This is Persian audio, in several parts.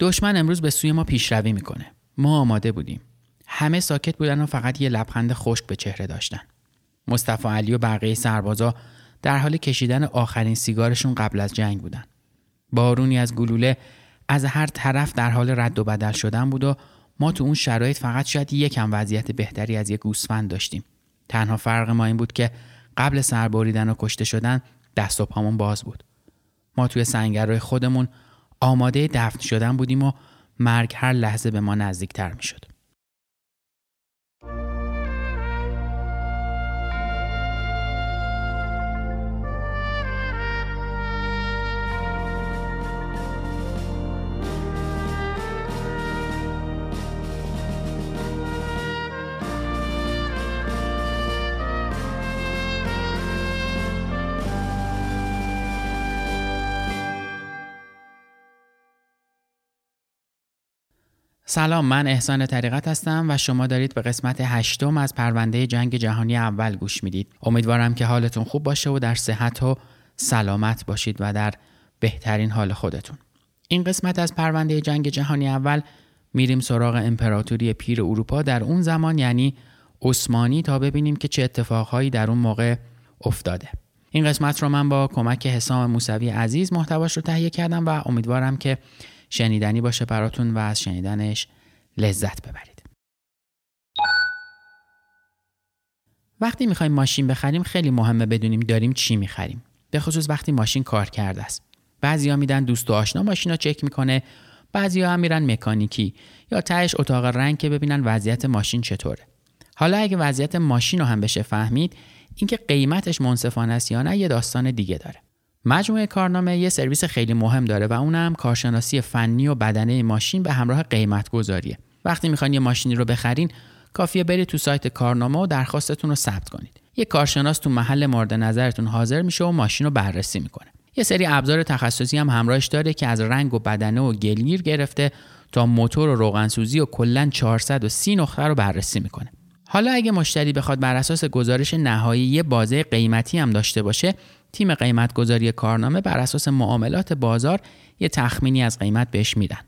دشمن امروز به سوی ما پیشروی می‌کنه. ما آماده بودیم. همه ساکت بودن و فقط یه لبخند خشک به چهره داشتن. مصطفی علی و بقیه سربازا در حال کشیدن آخرین سیگارشون قبل از جنگ بودن. بارونی از گلوله از هر طرف در حال رد و بدل شدن بود و ما تو اون شرایط فقط شاید یکم وضعیت بهتری از یک گوسفند داشتیم. تنها فرق ما این بود که قبل سربریدن و کشته شدن دست و پامون باز بود. ما توی سنگرهای خودمون آماده دفن شدن بودیم و مرگ هر لحظه به ما نزدیکتر می سلام من احسان طریقت هستم و شما دارید به قسمت هشتم از پرونده جنگ جهانی اول گوش می‌دید. امیدوارم که حالتون خوب باشه و در صحت و سلامت باشید و در بهترین حال خودتون. این قسمت از پرونده جنگ جهانی اول میریم سراغ امپراتوری پیر اروپا در اون زمان یعنی عثمانی تا ببینیم که چه اتفاقهایی در اون موقع افتاده. این قسمت رو من با کمک حسام موسوی عزیز محتواش رو تهیه کردم و امیدوارم که شنیدنی باشه براتون و از شنیدنش لذت ببرید. وقتی می‌خوایم ماشین بخریم خیلی مهمه بدونیم داریم چی می‌خریم. به خصوص وقتی ماشین کار کرده است. بعضیا میدن دوست و آشنا ماشین رو چک می‌کنه. بعضیا هم میرن مکانیکی یا تهش اتاق رنگ که ببینن وضعیت ماشین چطوره. حالا اگه وضعیت ماشین رو هم بشه فهمید اینکه قیمتش منصفانه است یا نه یه داستان دیگه داره. مجموعه کارنامه یه سرویس خیلی مهم داره و اونم کارشناسی فنی و بدنه ماشین به همراه قیمت گذاریه. وقتی می‌خواین یه ماشینی رو بخرین کافیه برید تو سایت کارنامه و درخواستتون رو ثبت کنید. یه کارشناس تو محل مورد نظرتون حاضر میشه و ماشین رو بررسی می‌کنه. یه سری ابزار تخصصی هم همراهش داره که از رنگ و بدنه و گلگیر گرفته تا موتور و روغنسوزی و کلا 430 نقطه رو بررسی می‌کنه. حالا اگه مشتری بخواد بر اساس گزارش نهایی یه بازه قیمتی هم داشته باشه تیم قیمت گذاری کارنامه بر اساس معاملات بازار یه تخمینی از قیمت بهش میدن.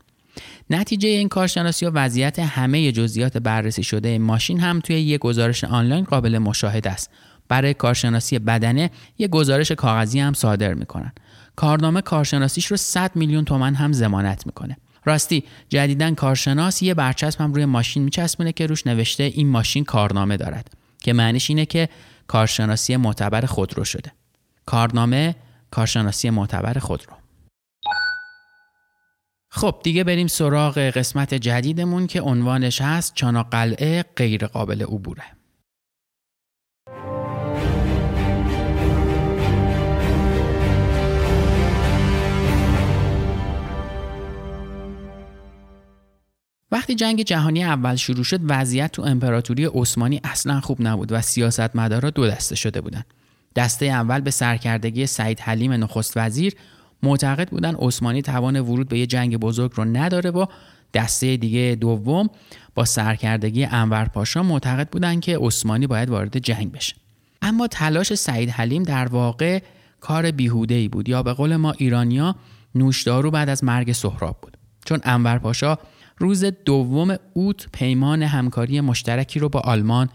نتیجه این کارشناسی و وضعیت همه جزئیات بررسی شده ماشین هم توی یه گزارش آنلاین قابل مشاهده است. برای کارشناسی بدنه یه گزارش کاغذی هم صادر می‌کنن. کارنامه کارشناسیش رو 100 میلیون تومن هم ضمانت می‌کنه. راستی جدیدن کارشناس یه برچسب هم روی ماشین میچسبونه که روش نوشته این ماشین کارنامه دارد که معنیش اینه که کارشناسی معتبر خودرو شده. کارنامه کارشناسی معتبر خودرو خب دیگه بریم سراغ قسمت جدیدمون که عنوانش هست چانا قلعه غیر قابل عبوره. وقتی جنگ جهانی اول شروع شد وضعیت تو امپراتوری عثمانی اصلا خوب نبود و سیاستمدارا دو دسته شده بودند دسته اول به سرکردگی سعید حلیم نخست وزیر معتقد بودن عثمانی توان ورود به یه جنگ بزرگ رو نداره و دسته دیگه دوم با سرکردگی انور پاشا معتقد بودن که عثمانی باید وارد جنگ بشه. اما تلاش سعید حلیم در واقع کار بیهوده ای بود یا به قول ما ایرانیا نوشدارو بعد از مرگ سهراب بود. چون انور پاشا روز دوم اوت پیمان همکاری مشترکی رو با آلمان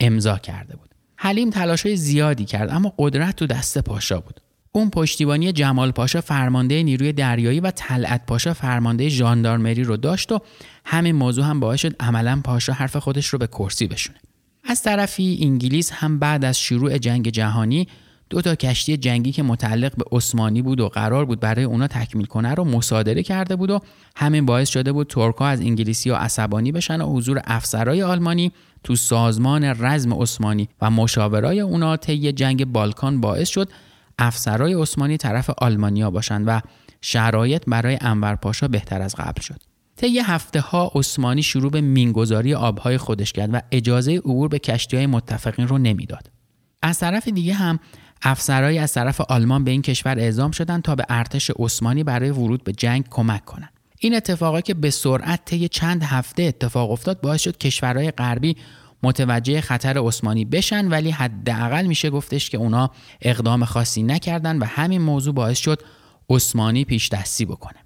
امضا کرده بود. حلیم تلاش زیادی کرد اما قدرت تو دست پاشا بود. اون پشتیبانی جمال پاشا فرمانده نیروی دریایی و طلعت پاشا فرمانده ژاندارمری رو داشت و همین موضوع هم باعث شد عملا پاشا حرف خودش رو به کرسی بشونه. از طرفی انگلیس هم بعد از شروع جنگ جهانی دو تا کشتی جنگی که متعلق به عثمانی بود و قرار بود برای اونا تکمیل کنه رو مصادره کرده بود و همین باعث شده بود ترکا از انگلیسی و عصبانی بشن و حضور افسرای آلمانی تو سازمان رزم عثمانی و مشاورای اونا طی جنگ بالکان باعث شد افسرای عثمانی طرف آلمانیا باشند و شرایط برای انور پاشا بهتر از قبل شد. طی هفته ها عثمانی شروع به مینگذاری آبهای خودش کرد و اجازه عبور به کشتی های متفقین رو نمی‌داد. از طرف دیگه هم افسرهایی از طرف آلمان به این کشور اعزام شدند تا به ارتش عثمانی برای ورود به جنگ کمک کنند. این اتفاقی که به سرعت طی چند هفته اتفاق افتاد باعث شد کشورهای غربی متوجه خطر عثمانی بشن ولی حداقل میشه گفتش که اونا اقدام خاصی نکردن و همین موضوع باعث شد عثمانی پیش دستی بکنه.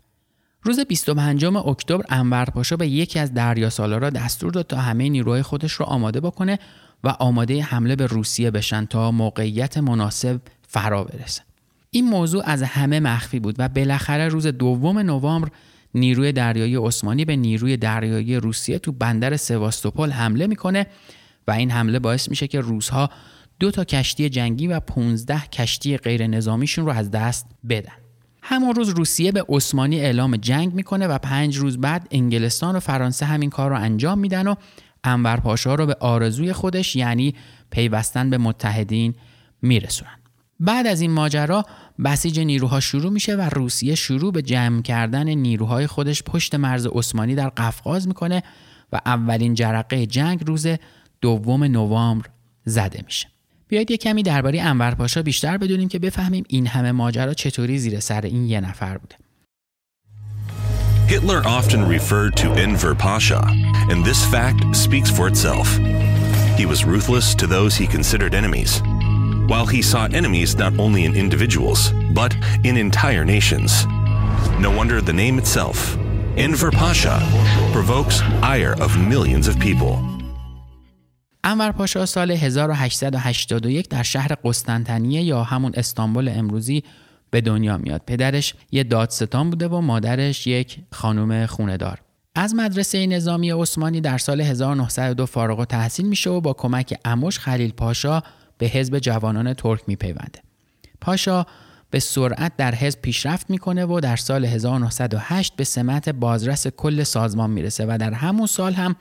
روز 25 اکتبر انور پاشا به یکی از دریا را دستور داد تا همه نیروهای خودش رو آماده بکنه و آماده حمله به روسیه بشن تا موقعیت مناسب فرا برسه. این موضوع از همه مخفی بود و بالاخره روز دوم نوامبر نیروی دریایی عثمانی به نیروی دریایی روسیه تو بندر سواستوپول حمله می‌کنه و این حمله باعث میشه که روزها دو تا کشتی جنگی و 15 کشتی غیر نظامیشون رو از دست بدن. همون روز روسیه به عثمانی اعلام جنگ می‌کنه و پنج روز بعد انگلستان و فرانسه همین کار رو انجام میدن و انور پاشا رو به آرزوی خودش یعنی پیوستن به متحدین میرسونن. بعد از این ماجرا بسیج نیروها شروع میشه و روسیه شروع به جمع کردن نیروهای خودش پشت مرز عثمانی در قفقاز می‌کنه و اولین جرقه جنگ روز دوم نوامبر زده میشه. بیایید یه کمی درباره انور پاشا بیشتر بدونیم که بفهمیم این همه ماجرا چطوری زیر سر این یه نفر بوده. Hitler often referred to Enver Pasha, and this fact speaks for itself. He was ruthless to those he considered enemies, while he saw enemies not only in individuals, but in entire nations. No wonder the name itself, Enver Pasha, provokes ire of millions of people. انور پاشا سال 1881 در شهر قسطنطنیه یا همون استانبول امروزی به دنیا میاد. پدرش یه دادستان بوده و مادرش یک خانم خوندار. از مدرسه نظامی عثمانی در سال 1902 فارغ و تحصیل میشه و با کمک اموش خلیل پاشا به حزب جوانان ترک میپیونده. پاشا به سرعت در حزب پیشرفت می‌کنه و در سال 1908 به سمت بازرس کل سازمان می‌رسه و در همون سال هم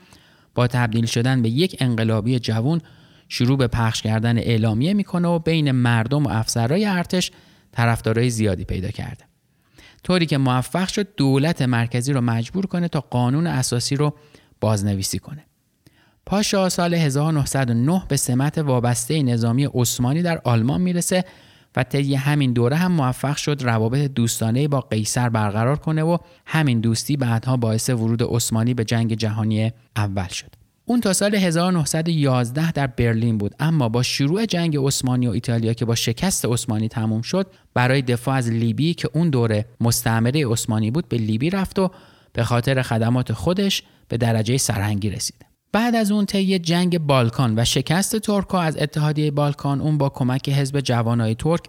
با تبدیل شدن به یک انقلابی جوان شروع به پخش کردن اعلامیه می‌کنه و بین مردم و افسرهای ارتش طرفدارای زیادی پیدا کرده. طوری که موفق شد دولت مرکزی رو مجبور کنه تا قانون اساسی رو بازنویسی کنه. پاشا سال 1909 به سمت وابسته نظامی عثمانی در آلمان می‌رسه و طی همین دوره هم موفق شد روابط دوستانه با قیصر برقرار کنه و همین دوستی بعدها باعث ورود عثمانی به جنگ جهانی اول شد. اون تا سال 1911 در برلین بود اما با شروع جنگ عثمانی و ایتالیا که با شکست عثمانی تموم شد برای دفاع از لیبی که اون دوره مستعمره عثمانی بود به لیبی رفت و به خاطر خدمات خودش به درجه سرهنگی رسید. بعد از اون طی جنگ بالکان و شکست ترکا از اتحادیه بالکان اون با کمک حزب جوانای ترک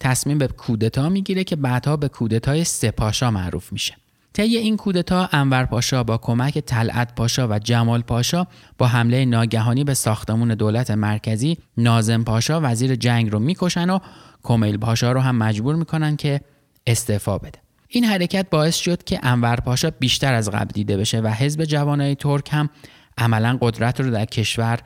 تصمیم به کودتا می‌گیره که بعدها به کودتای سپاشا معروف میشه. طی این کودتا انور پاشا با کمک طلعت پاشا و جمال پاشا با حمله ناگهانی به ساختمون دولت مرکزی نازم پاشا وزیر جنگ رو می‌کشن و کمیل پاشا رو هم مجبور می‌کنن که استعفا بده. این حرکت باعث شد که انور پاشا بیشتر از قبل دیده بشه و حزب جوانای ترک هم عملا قدرت رو در کشور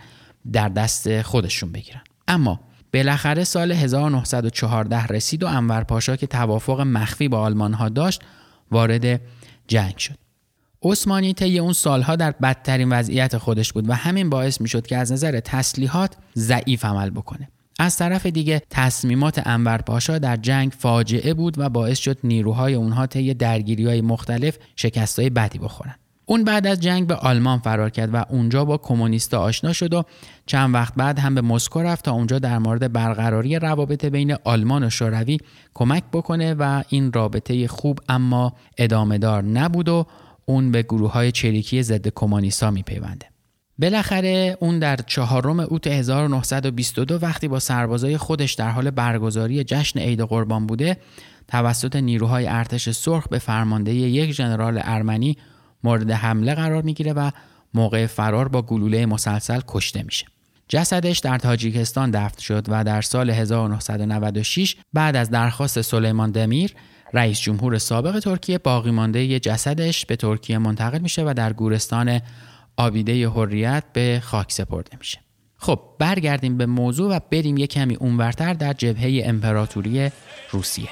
در دست خودشون بگیرن. اما بالاخره سال 1914 رسید و انور پاشا که توافق مخفی با آلمان ها داشت وارد جنگ شد. عثمانی طی اون سالها در بدترین وضعیت خودش بود و همین باعث می شد که از نظر تسلیحات ضعیف عمل بکنه. از طرف دیگه تصمیمات انور پاشا در جنگ فاجعه بود و باعث شد نیروهای اونها طی درگیری های مختلف شکستای بدی بخورن. اون بعد از جنگ به آلمان فرار کرد و اونجا با کمونیستا آشنا شد و چند وقت بعد هم به مسکو رفت تا اونجا در مورد برقراری روابط بین آلمان و شوروی کمک بکنه و این رابطه خوب اما ادامه دار نبود و اون به گروه های چریکی ضد کمونیستا میپیونده. بالاخره اون در چهارم اوت 1922 وقتی با سربازای خودش در حال برگزاری جشن عید قربان بوده توسط نیروهای ارتش سرخ به فرمانده یک ژنرال ارمنی مورد حمله قرار می‌گیره و موقع فرار با گلوله مسلسل کشته میشه. جسدش در تاجیکستان دفن شد و در سال 1996 بعد از درخواست سلیمان دمیر رئیس جمهور سابق ترکیه باقی مانده جسدش به ترکیه منتقل میشه و در گورستان آبیده حریت به خاک سپرده میشه. خب برگردیم به موضوع و بریم یه کمی اونورتر در جبهه امپراتوری روسیه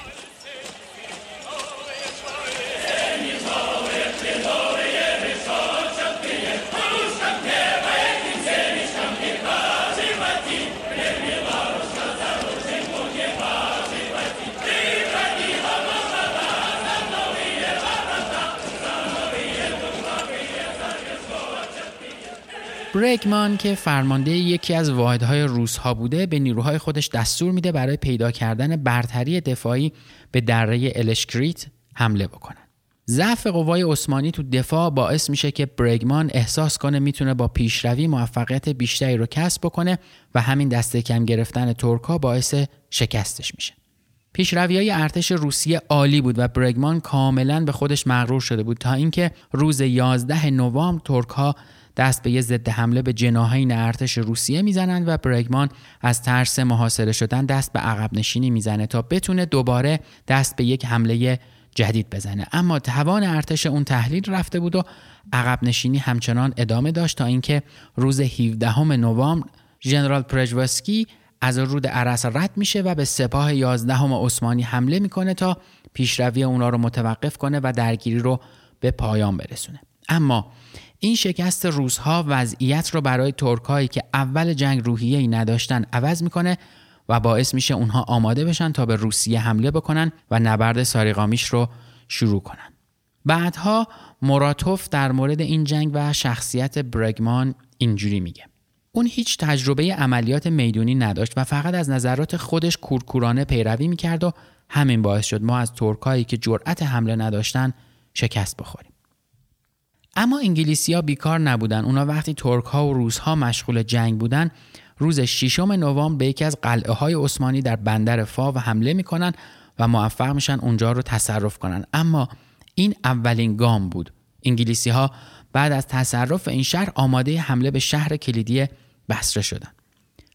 برگمان که فرمانده یکی از واحدهای روس ها بوده به نیروهای خودش دستور میده برای پیدا کردن برتری دفاعی به دره الشکریت حمله بکنن. ضعف قوای عثمانی تو دفاع باعث میشه که برگمان احساس کنه می‌تونه با پیشروی موفقیت بیشتری رو کسب بکنه و همین دسته کم گرفتن ترکا باعث شکستش میشه. پیشروی های ارتش روسیه عالی بود و برگمان کاملا به خودش مغرور شده بود تا اینکه روز 11 نوامبر ترک ها دست به یه ضد حمله به جناهین ارتش روسیه می‌زنند و برگمان از ترس محاصره شدن دست به عقب نشینی می‌زنه تا بتونه دوباره دست به یک حمله جدید بزنه. اما توان ارتش اون تحلیل رفته بود و عقب نشینی همچنان ادامه داشت تا اینکه روز 17 نوامبر ژنرال پرژواسکی از رود عرس رد میشه و به سپاه 11 عثمانی حمله می‌کنه تا پیشروی اونا رو متوقف کنه و درگیری رو به پایان برسونه. اما این شکست روزها وضعیت رو برای ترکایی که اول جنگ روحیه ای نداشتن عوض می‌کنه و باعث میشه اونها آماده بشن تا به روسیه حمله بکنن و نبرد ساریقامیش رو شروع کنن. بعدها مراتوف در مورد این جنگ و شخصیت برگمان اینجوری میگه. اون هیچ تجربه عملیات می‌دونی نداشت و فقط از نظرات خودش کورکورانه پیروی می‌کرد و همین باعث شد ما از ترکایی که جرأت حمله نداشتن شکست بخوریم. اما انگلیسی ها بیکار نبودن. اونا وقتی ترک ها و روس ها مشغول جنگ بودن روز 6 نوامبر به یکی از قلعه های عثمانی در بندر فاو حمله می‌کنن و موفق میشن اونجا رو تصرف کنن. اما این اولین گام بود. انگلیسی ها بعد از تصرف این شهر آماده حمله به شهر کلیدی بصره شدن.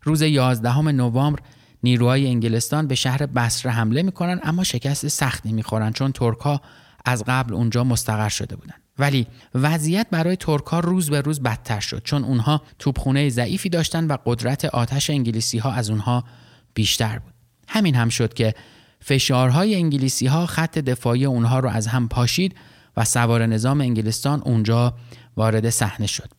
روز 11 نوامبر نیروهای انگلستان به شهر بصره حمله می‌کنن اما شکست سختی می‌خورن چون ترک ها از قبل اونجا مستقر شده بودند. ولی وضعیت برای ترکا روز به روز بدتر شد چون اونها توپخونه ضعیفی داشتن و قدرت آتش انگلیسی ها از اونها بیشتر بود. همین هم شد که فشارهای انگلیسی ها خط دفاعی اونها رو از هم پاشید و سوار نظام انگلستان اونجا وارد صحنه شد.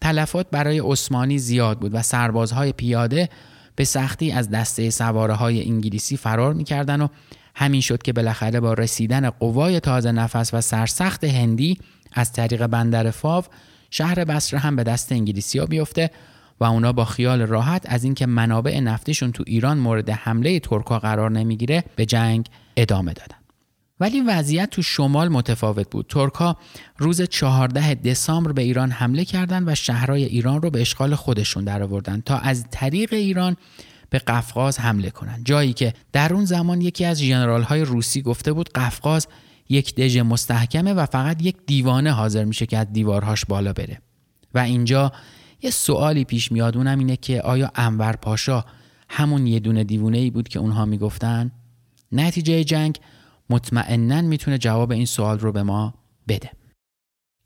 تلفات برای عثمانی زیاد بود و سربازهای پیاده به سختی از دسته سواره های انگلیسی فرار می‌کردن و همین شد که بالاخره با رسیدن قوای تازه نفس و سرسخت هندی از طریق بندر فاو شهر بصره هم به دست انگلیسی ها بیفته و اونا با خیال راحت از اینکه منابع نفتیشون تو ایران مورد حمله ترکا قرار نمی‌گیره به جنگ ادامه دادن. ولی وضعیت تو شمال متفاوت بود. ترکا روز 14 دسامبر به ایران حمله کردند و شهرهای ایران رو به اشغال خودشون درآوردن تا از طریق ایران به قفقاز حمله کنند. جایی که در اون زمان یکی از ژنرال های روسی گفته بود قفقاز یک دژ مستحکمه و فقط یک دیوانه حاضر میشه که از دیوارهاش بالا بره. و اینجا یه سوالی پیش میاد اونم اینه که آیا انور پاشا همون یه دونه دیوونه ای بود که اونها می‌گفتن؟ نتیجه جنگ مطمئنا می‌تونه جواب این سوال رو به ما بده.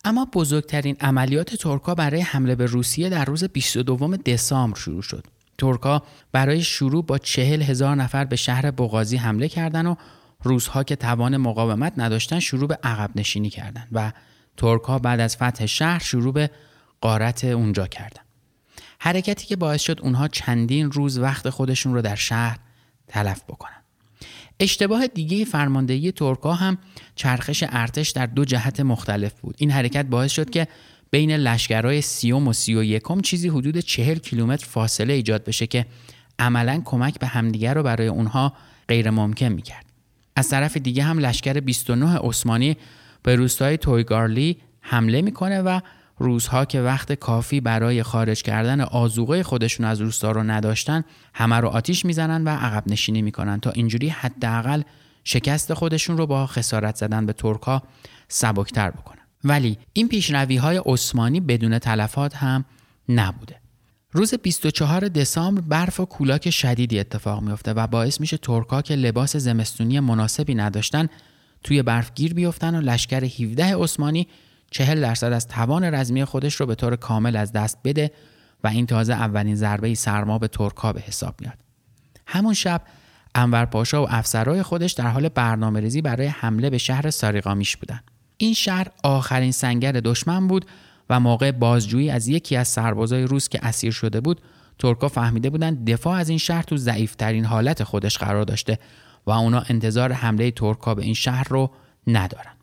اما بزرگترین عملیات ترکا برای حمله به روسیه در روز 22 دسامبر شروع شد. ترکا برای شروع با چهل هزار نفر به شهر بغازی حمله کردند و روزها که توان مقاومت نداشتن شروع به عقب نشینی کردند و ترکا بعد از فتح شهر شروع به قارت اونجا کردند. حرکتی که باعث شد اونها چندین روز وقت خودشون رو در شهر تلف بکنن. اشتباه دیگه فرماندهی ترکا هم چرخش ارتش در دو جهت مختلف بود. این حرکت باعث شد که بین لشکرهای سیوم و سی و یکم چیزی حدود چهل کیلومتر فاصله ایجاد بشه که عملا کمک به همدیگر رو برای اونها غیر ممکن می‌کرد. از طرف دیگه هم لشکر 29 عثمانی به روستای تویگارلی حمله می‌کنه و روزها که وقت کافی برای خارج کردن آزوغه خودشون از روستا رو نداشتن همه رو آتیش می‌زنن و عقب نشینی می‌کنن تا اینجوری حداقل شکست خودشون رو با خسارت زدن به ترکا سبکتر بکنن ولی این پیشروی های عثمانی بدون تلفات هم نبوده. روز 24 دسامبر برف و کولاک شدیدی اتفاق میافته و باعث میشه ترکا که لباس زمستونی مناسبی نداشتن توی برف گیر بیفتن و لشکر 17 عثمانی 40 درصد از توان رزمی خودش رو به طور کامل از دست بده و این تازه اولین ضربه سرما به ترکا به حساب میاد. همون شب انور پاشا و افسرهای خودش در حال برنامه ریزی برای حمله به شهر ساریقامیش بودند این شهر آخرین سنگر دشمن بود و موقع بازجویی از یکی از سربازای روس که اسیر شده بود ترکا فهمیده بودند دفاع از این شهر تو ضعیفترین حالت خودش قرار داشته و اونا انتظار حمله ترکا به این شهر رو ندارن.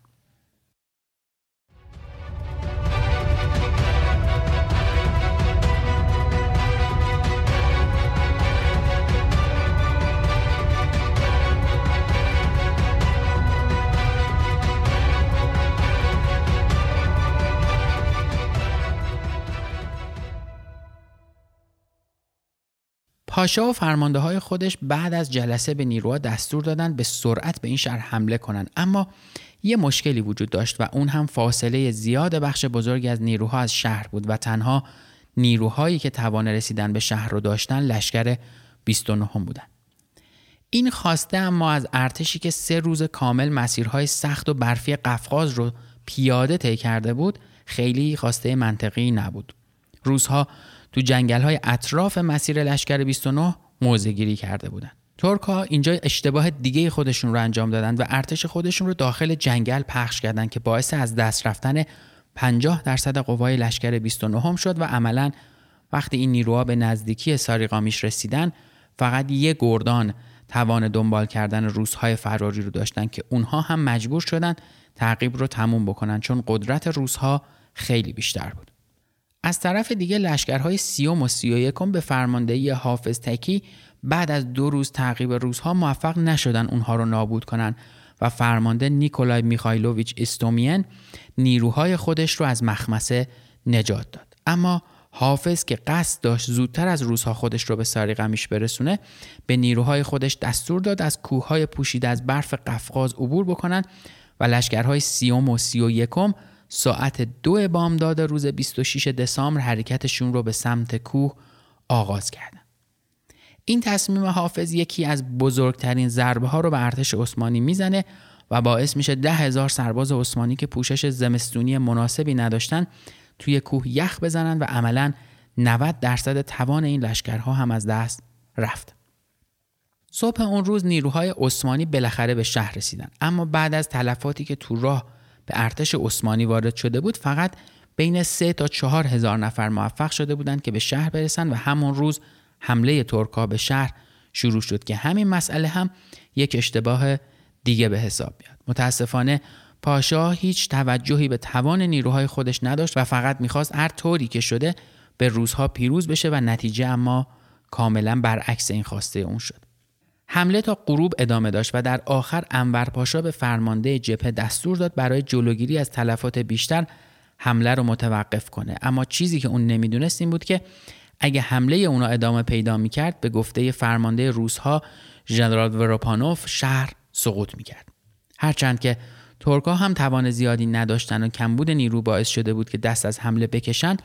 پاشا و فرمانده های خودش بعد از جلسه به نیروها دستور دادند به سرعت به این شهر حمله کنند. اما یه مشکلی وجود داشت و اون هم فاصله زیاد بخش بزرگی از نیروها از شهر بود و تنها نیروهایی که توان رسیدن به شهر رو داشتن لشکر 29 هم بودن. این خواسته اما از ارتشی که سه روز کامل مسیرهای سخت و برفی قفقاز رو پیاده طی کرده بود خیلی خواسته منطقی نبود. روزها تو جنگل های اطراف مسیر لشکر 29 موزه گیری کرده بودند. ترک ها اینجا اشتباه دیگه خودشون رو انجام دادن و ارتش خودشون رو داخل جنگل پخش کردند که باعث از دست رفتن 50 درصد قوای لشکر 29 هم شد و عملا وقتی این نیروها به نزدیکی ساریقامیش رسیدن فقط یه گردان توان دنبال کردن روسهای فراری رو داشتن که اونها هم مجبور شدن تعقیب رو تموم بکنن چون قدرت روسها خیلی بیشتر بود. از طرف دیگه لشکرهای سیوم و سی و یکم به فرماندهی حافظ تکی بعد از دو روز تعقیب روزها موفق نشدن اونها رو نابود کنن و فرمانده نیکولای میخایلوویچ استومین نیروهای خودش رو از مخمسه نجات داد. اما حافظ که قصد داشت زودتر از روزها خودش رو به ساریقمیش برسونه به نیروهای خودش دستور داد از کوههای پوشیده از برف قفقاز عبور بکنن و لشکرهای سیوم و سی و یکم ساعت دو بامداد روز 26 دسامبر حرکتشون رو به سمت کوه آغاز کردن. این تصمیم حافظ یکی از بزرگترین ضربه ها رو به ارتش عثمانی می‌زنه و باعث میشه ده هزار سرباز عثمانی که پوشش زمستونی مناسبی نداشتن توی کوه یخ بزنن و عملا 90 درصد توان این لشکرها هم از دست رفت. صبح اون روز نیروهای عثمانی بالاخره به شهر رسیدن اما بعد از تلفاتی که تو راه به ارتش عثمانی وارد شده بود فقط بین سه تا چهار هزار نفر موفق شده بودند که به شهر برسن و همون روز حمله ترکا به شهر شروع شد که همین مسئله هم یک اشتباه دیگه به حساب میاد. متاسفانه پاشا هیچ توجهی به توان نیروهای خودش نداشت و فقط می‌خواست هر طوری که شده به روزها پیروز بشه و نتیجه اما کاملا برعکس این خواسته اون شد. حمله تا غروب ادامه داشت و در آخر انور پاشا به فرمانده جبهه دستور داد برای جلوگیری از تلفات بیشتر حمله رو متوقف کنه. اما چیزی که اون نمی‌دونست این بود که اگه حمله اونا ادامه پیدا می‌کرد به گفته فرمانده روزها ژنرال وروپانوف شهر سقوط می‌کرد. هرچند که ترکا هم توان زیادی نداشتن و کمبود نیرو باعث شده بود که دست از حمله بکشن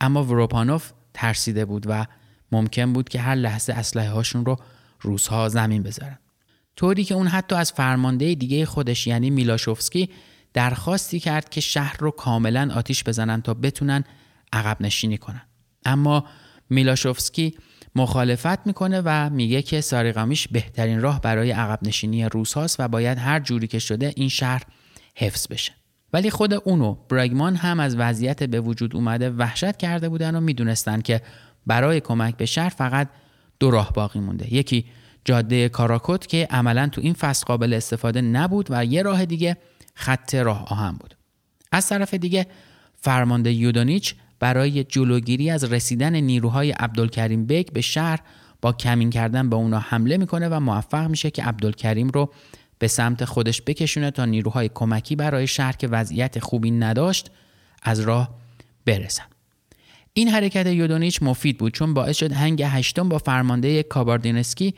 اما وروپانوف ترسیده بود و ممکن بود که هر لحظه اسلحه هاشون رو روزها زمین بذارن طوری که اون حتی از فرمانده دیگه خودش یعنی میلاشوفسکی درخواستی کرد که شهر رو کاملا آتیش بزنن تا بتونن عقب نشینی کنن. اما میلاشوفسکی مخالفت می‌کنه و میگه که ساریقامیش بهترین راه برای عقب نشینی روس هاست و باید هر جوری که شده این شهر حفظ بشه. ولی خود اونو برگمان هم از وضعیت به وجود اومده وحشت کرده بودن و می‌دونستن که برای کمک به شهر فقط دو راه باقی مونده. یکی جاده کاراکوت که عملا تو این فصل قابل استفاده نبود و یه راه دیگه خط راه آهن بود. از طرف دیگه فرمانده یودونیچ برای جلوگیری از رسیدن نیروهای عبدالکریم بیگ به شهر با کمین کردن به اونا حمله می‌کنه و موفق میشه که عبدالکریم رو به سمت خودش بکشونه تا نیروهای کمکی برای شهر که وضعیت خوبی نداشت از راه برسن. این حرکت یودونیچ مفید بود چون باعث شد هنگ هشتم با فرمانده کاباردینسکی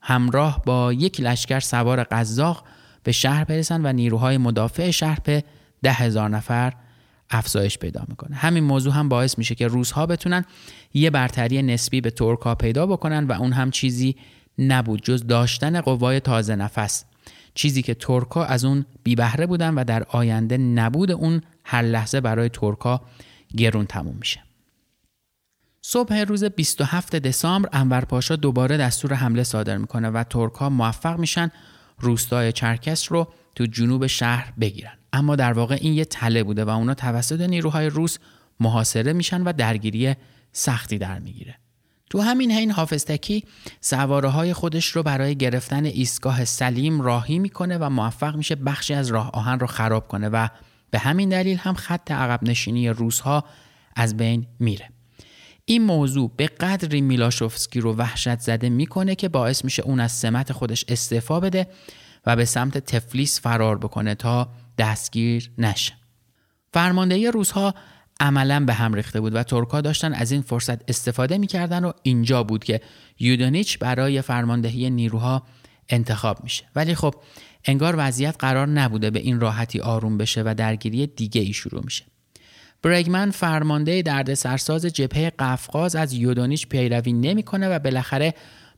همراه با یک لشکر سوار قزاق به شهر برسن و نیروهای مدافع شهر به ده هزار نفر افزایش پیدا می‌کنه. همین موضوع هم باعث میشه که روزها بتونن یه برتری نسبی به ترکا پیدا بکنن و اون هم چیزی نبود جز داشتن قوای تازه نفس. چیزی که ترکا از اون بی بهره بودن و در آینده نبود اون هر لحظه برای ترکا گرون تموم میشه. صبح روز 27 دسامبر انور پاشا دوباره دستور حمله صادر می‌کنه و ترک ها موفق میشن روستای چرکس رو تو جنوب شهر بگیرن. اما در واقع این یه تله بوده و اونا توسط نیروهای روس محاصره میشن و درگیری سختی در می‌گیره. تو همین حین حافظتکی سواره های خودش رو برای گرفتن ایستگاه سلیم راهی می‌کنه و موفق میشه بخشی از راه آهن رو خراب کنه و به همین دلیل هم خط عقب نشینی روس ها از بین میره. این موضوع به قدری میلاشوفسکی رو وحشت زده می‌کنه که باعث میشه اون از سمت خودش استعفا بده و به سمت تفلیس فرار بکنه تا دستگیر نشه. فرماندهی روزها عملا به هم ریخته بود و ترکا داشتن از این فرصت استفاده می‌کردن و اینجا بود که یودونیچ برای فرماندهی نیروها انتخاب میشه ولی خب انگار وضعیت قرار نبوده به این راحتی آروم بشه و درگیری دیگه ای شروع میشه برگمن فرمانده درد سرساز جبهه قفقاز از یودونیچ پیروی نمی‌کنه و بالاخره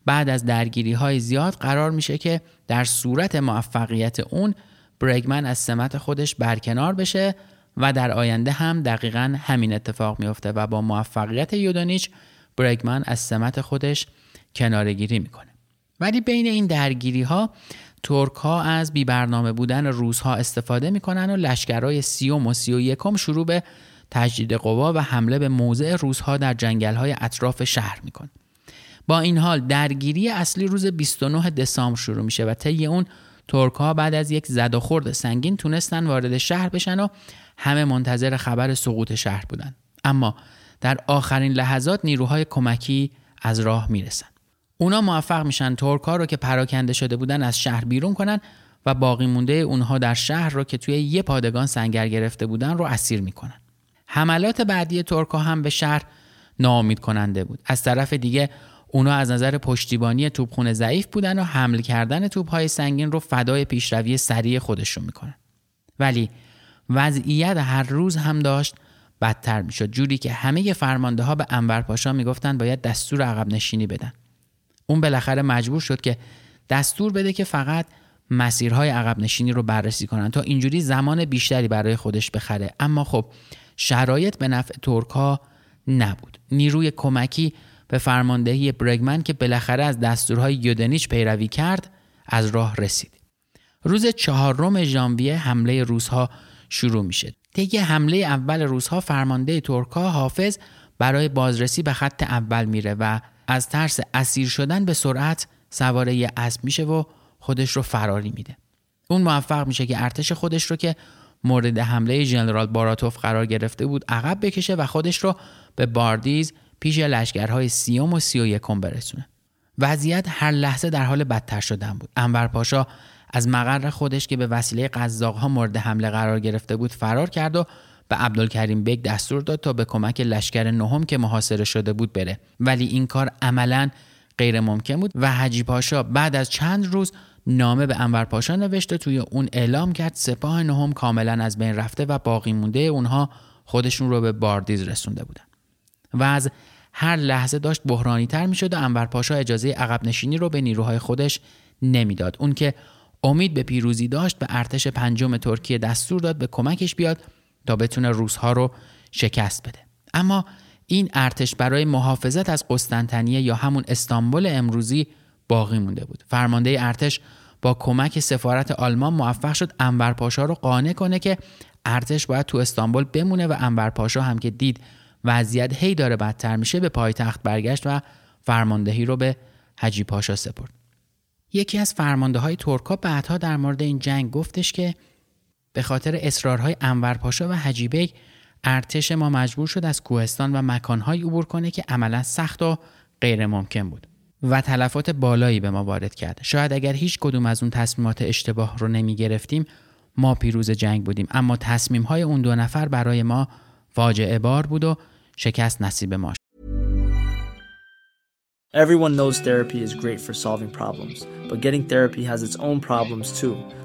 بعد از درگیری های زیاد قرار میشه که در صورت موفقیت اون برگمن از سمت خودش برکنار بشه و در آینده هم دقیقا همین اتفاق میافته و با موفقیت یودونیچ برگمن از سمت خودش کنارگیری می‌کنه. ولی بین این درگیری ها ترک ها از بی برنامه بودن روس ها استفاده می‌کنن و لشکرهای سیوم و سی و یکم شروع به تجدید قوا و حمله به موضع روس ها در جنگل های اطراف شهر می‌کنه با این حال درگیری اصلی روز 29 دسامبر شروع میشه و طی اون ترک ها بعد از یک زد و خورد سنگین تونستن وارد شهر بشن و همه منتظر خبر سقوط شهر بودن. اما در آخرین لحظات نیروهای کمکی از راه می‌رسن. اونا موفق میشن ترک ها رو که پراکنده شده بودن از شهر بیرون کنن و باقی مونده اونها در شهر رو که توی یه پادگان سنگر گرفته بودن رو اسیر می‌کنن. حملات بعدی ترک ها هم به شهر ناامید کننده بود. از طرف دیگه اونا از نظر پشتیبانی توپخونه ضعیف بودن و حمل کردن توپهای سنگین رو فدای پیشروی سریع خودشون می‌کنن. ولی وضعیت هر روز هم داشت بدتر می‌شد. جوری که همه فرمانده ها به انور پاشا می‌گفتن باید دستور عقب نشینی بدن. اون بالاخره مجبور شد که دستور بده که فقط مسیرهای عقب نشینی رو بررسی کنن. تا اینجوری زمان بیشتری برای خودش بخره. اما خب شرایط به نفع ترک ها نبود. نیروی کمکی به فرماندهی برگمن که بالاخره از دستورهای یودنیچ پیروی کرد از راه رسید. روز چهارم ژانویه حمله روزها شروع میشه طی حمله اول روزها فرمانده ترکا حافظ برای بازرسی به خط اول میره و از ترس اسیر شدن به سرعت سواره اسب میشه و خودش رو فراری میده. اون موفق میشه که ارتش خودش رو که مورد حمله ژنرال باراتوف قرار گرفته بود عقب بکشه و خودش رو به باردیز پیش لشکرهای سی‌ام و سی و یکم برسونه. وضعیت هر لحظه در حال بدتر شدن بود. انور پاشا از مقر خودش که به وسیله ها مورد حمله قرار گرفته بود فرار کرد و به عبدالکریم بیگ دستور داد تا به کمک لشکر نهم که محاصره شده بود بره. ولی این کار عملا غیر ممکن بود و حقی پاشا بعد از چند روز نامه به انور پاشا نوشته توی اون اعلام کرد سپاه نهم کاملا از بین رفته و باقی مونده اونها خودشون رو به باردیز رسونده بودن. و از هر لحظه داشت بحرانی تر می شد و انور پاشا اجازه عقب نشینی رو به نیروهای خودش نمی‌داد. اون که امید به پیروزی داشت به ارتش پنجم ترکیه دستور داد به کمکش بیاد تا بتونه روسها رو شکست بده. اما این ارتش برای محافظت از قسطنطنیه یا همون استانبول امروزی باقی مونده بود. فرمانده ارتش با کمک سفارت آلمان موفق شد انور پاشا رو قانع کنه که ارتش باید تو استانبول بمونه و انور پاشا هم که دید وضعیت هی داره بدتر میشه به پایتخت برگشت و فرماندهی رو به حقی پاشا سپرد. یکی از فرمانده های ترکا بعدها در مورد این جنگ گفتش که به خاطر اصرارهای انور پاشا و حقی بیگ ارتش ما مجبور شد از کوهستان و مکانهایی عبور کنه که عملا سخت و غیر ممکن بود و تلفات بالایی به ما وارد کرد. شاید اگر هیچ کدوم از اون تصمیمات اشتباه رو نمی گرفتیم ما پیروز جنگ بودیم. اما تصمیم های اون دو نفر برای ما فاجعه بار بود و شکست نصیب ما Everyone knows therapy is great for solving problems, but getting therapy has its own problems too,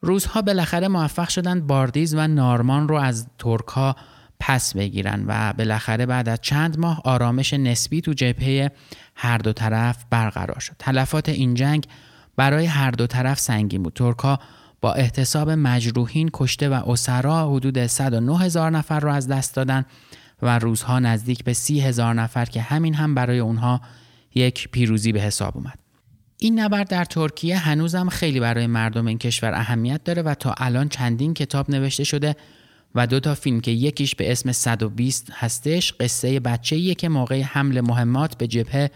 روزها بالاخره موفق شدند باردیز و نارمان رو از ترک پس بگیرن و بالاخره بعد از چند ماه آرامش نسبی تو جبهه هر دو طرف برقرار شد. تلفات این جنگ برای هر دو طرف سنگین بود. ترکا با احتساب مجروحین کشته و اسرا حدود 109 هزار نفر را از دست دادن و روزها نزدیک به 30 هزار نفر که همین هم برای اونها یک پیروزی به حساب اومد. این نبرد در ترکیه هنوزم خیلی برای مردم این کشور اهمیت داره و تا الان چندین کتاب نوشته شده و دو تا فیلم که یکیش به اسم 120 هستش قصه بچه‌ایه که موقع حمل مهمات به جبهه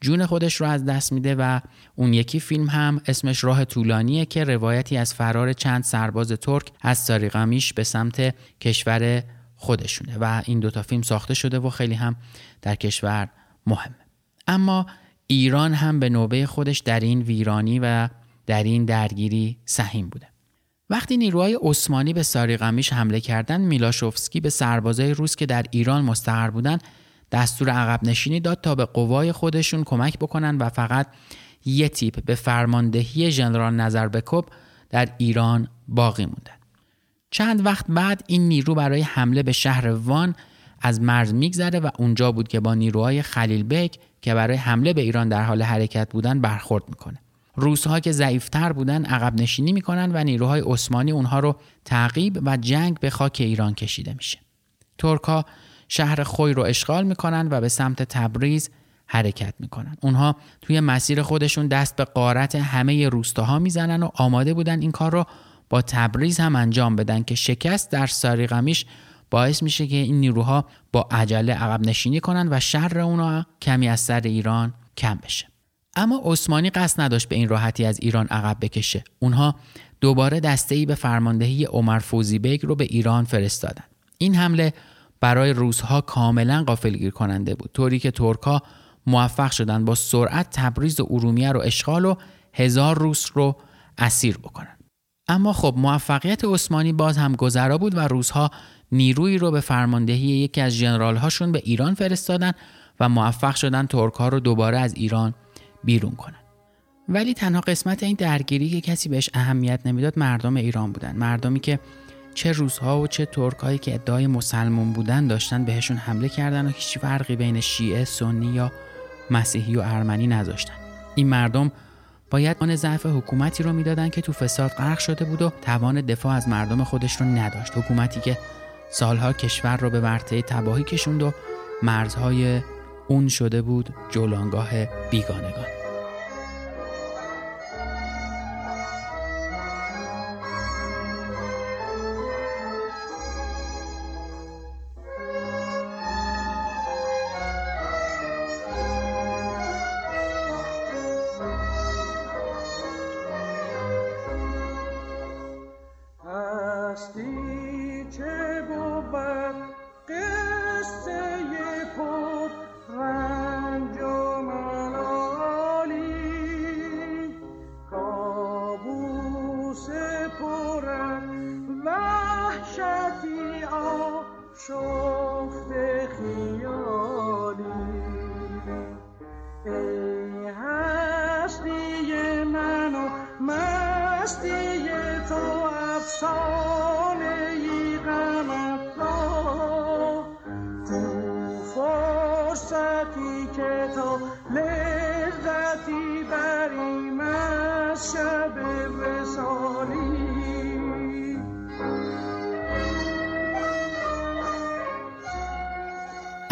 جون خودش رو از دست میده و اون یکی فیلم هم اسمش راه طولانیه که روایتی از فرار چند سرباز ترک از ساریقامیش به سمت کشور خودشونه و این دوتا فیلم ساخته شده و خیلی هم در کشور مهمه. اما ایران هم به نوبه خودش در این ویرانی و در این درگیری سهیم بوده وقتی نیروهای عثمانی به ساریقمیش حمله کردند میلاشوفسکی به سربازای روس که در ایران مستقر بودند دستور عقب نشینی داد تا به قوای خودشون کمک بکنن و فقط یه تیپ به فرماندهی ژنرال نظربکوب در ایران باقی موندن. چند وقت بعد این نیرو برای حمله به شهر وان از مرز میگذره و اونجا بود که با نیروهای خلیل بیک که برای حمله به ایران در حال حرکت بودن برخورد می‌کنه. روسها که ضعیفتر بودن عقب نشینی می‌کنن و نیروهای عثمانی اونها رو تعقیب و جنگ به خاک ایران کشیده میشه. ترکا شهر خوی رو اشغال می‌کنن و به سمت تبریز حرکت می‌کنن. اونها توی مسیر خودشون دست به قارت همه روستاها می‌زنن و آماده بودن این کار رو با تبریز هم انجام بدن که شکست در ساریقمیش باعث میشه که این نیروها با عجله عقب نشینی کنن و شر اونا کمی از سر ایران کم بشه. اما عثمانی قصد نداشت به این راحتی از ایران عقب بکشه. اونها دوباره دسته ای به فرماندهی عمر فوزی بیگ رو به ایران فرستادن. این حمله برای روس‌ها کاملا غافلگیر کننده بود طوری که ترکا موفق شدن با سرعت تبریز و ارومیه رو اشغال و هزار روس رو اسیر بکنن اما خب موفقیت عثمانی باز هم گذرا بود و روس‌ها نیرویی رو به فرماندهی یکی از جنرال هاشون به ایران فرستادن و موفق شدن ترک ها رو دوباره از ایران بیرون کنن. ولی تنها قسمت این درگیری که کسی بهش اهمیت نمی‌داد مردم ایران بودن. مردمی که چه روزها و چه ترکایی که ادعای مسلمون بودن داشتن بهشون حمله کردن و هیچ فرقی بین شیعه، سنی یا مسیحی و ارمنی نذاشتن. این مردم باید آن ضعف حکومتی رو می‌دادن که تو فساد غرق شده بود و توان دفاع از مردم خودش رو نداشت. حکومتی که سالها کشور رو به ورطه تباهی کشوند و مرزهای اون شده بود جولانگاه بیگانگان.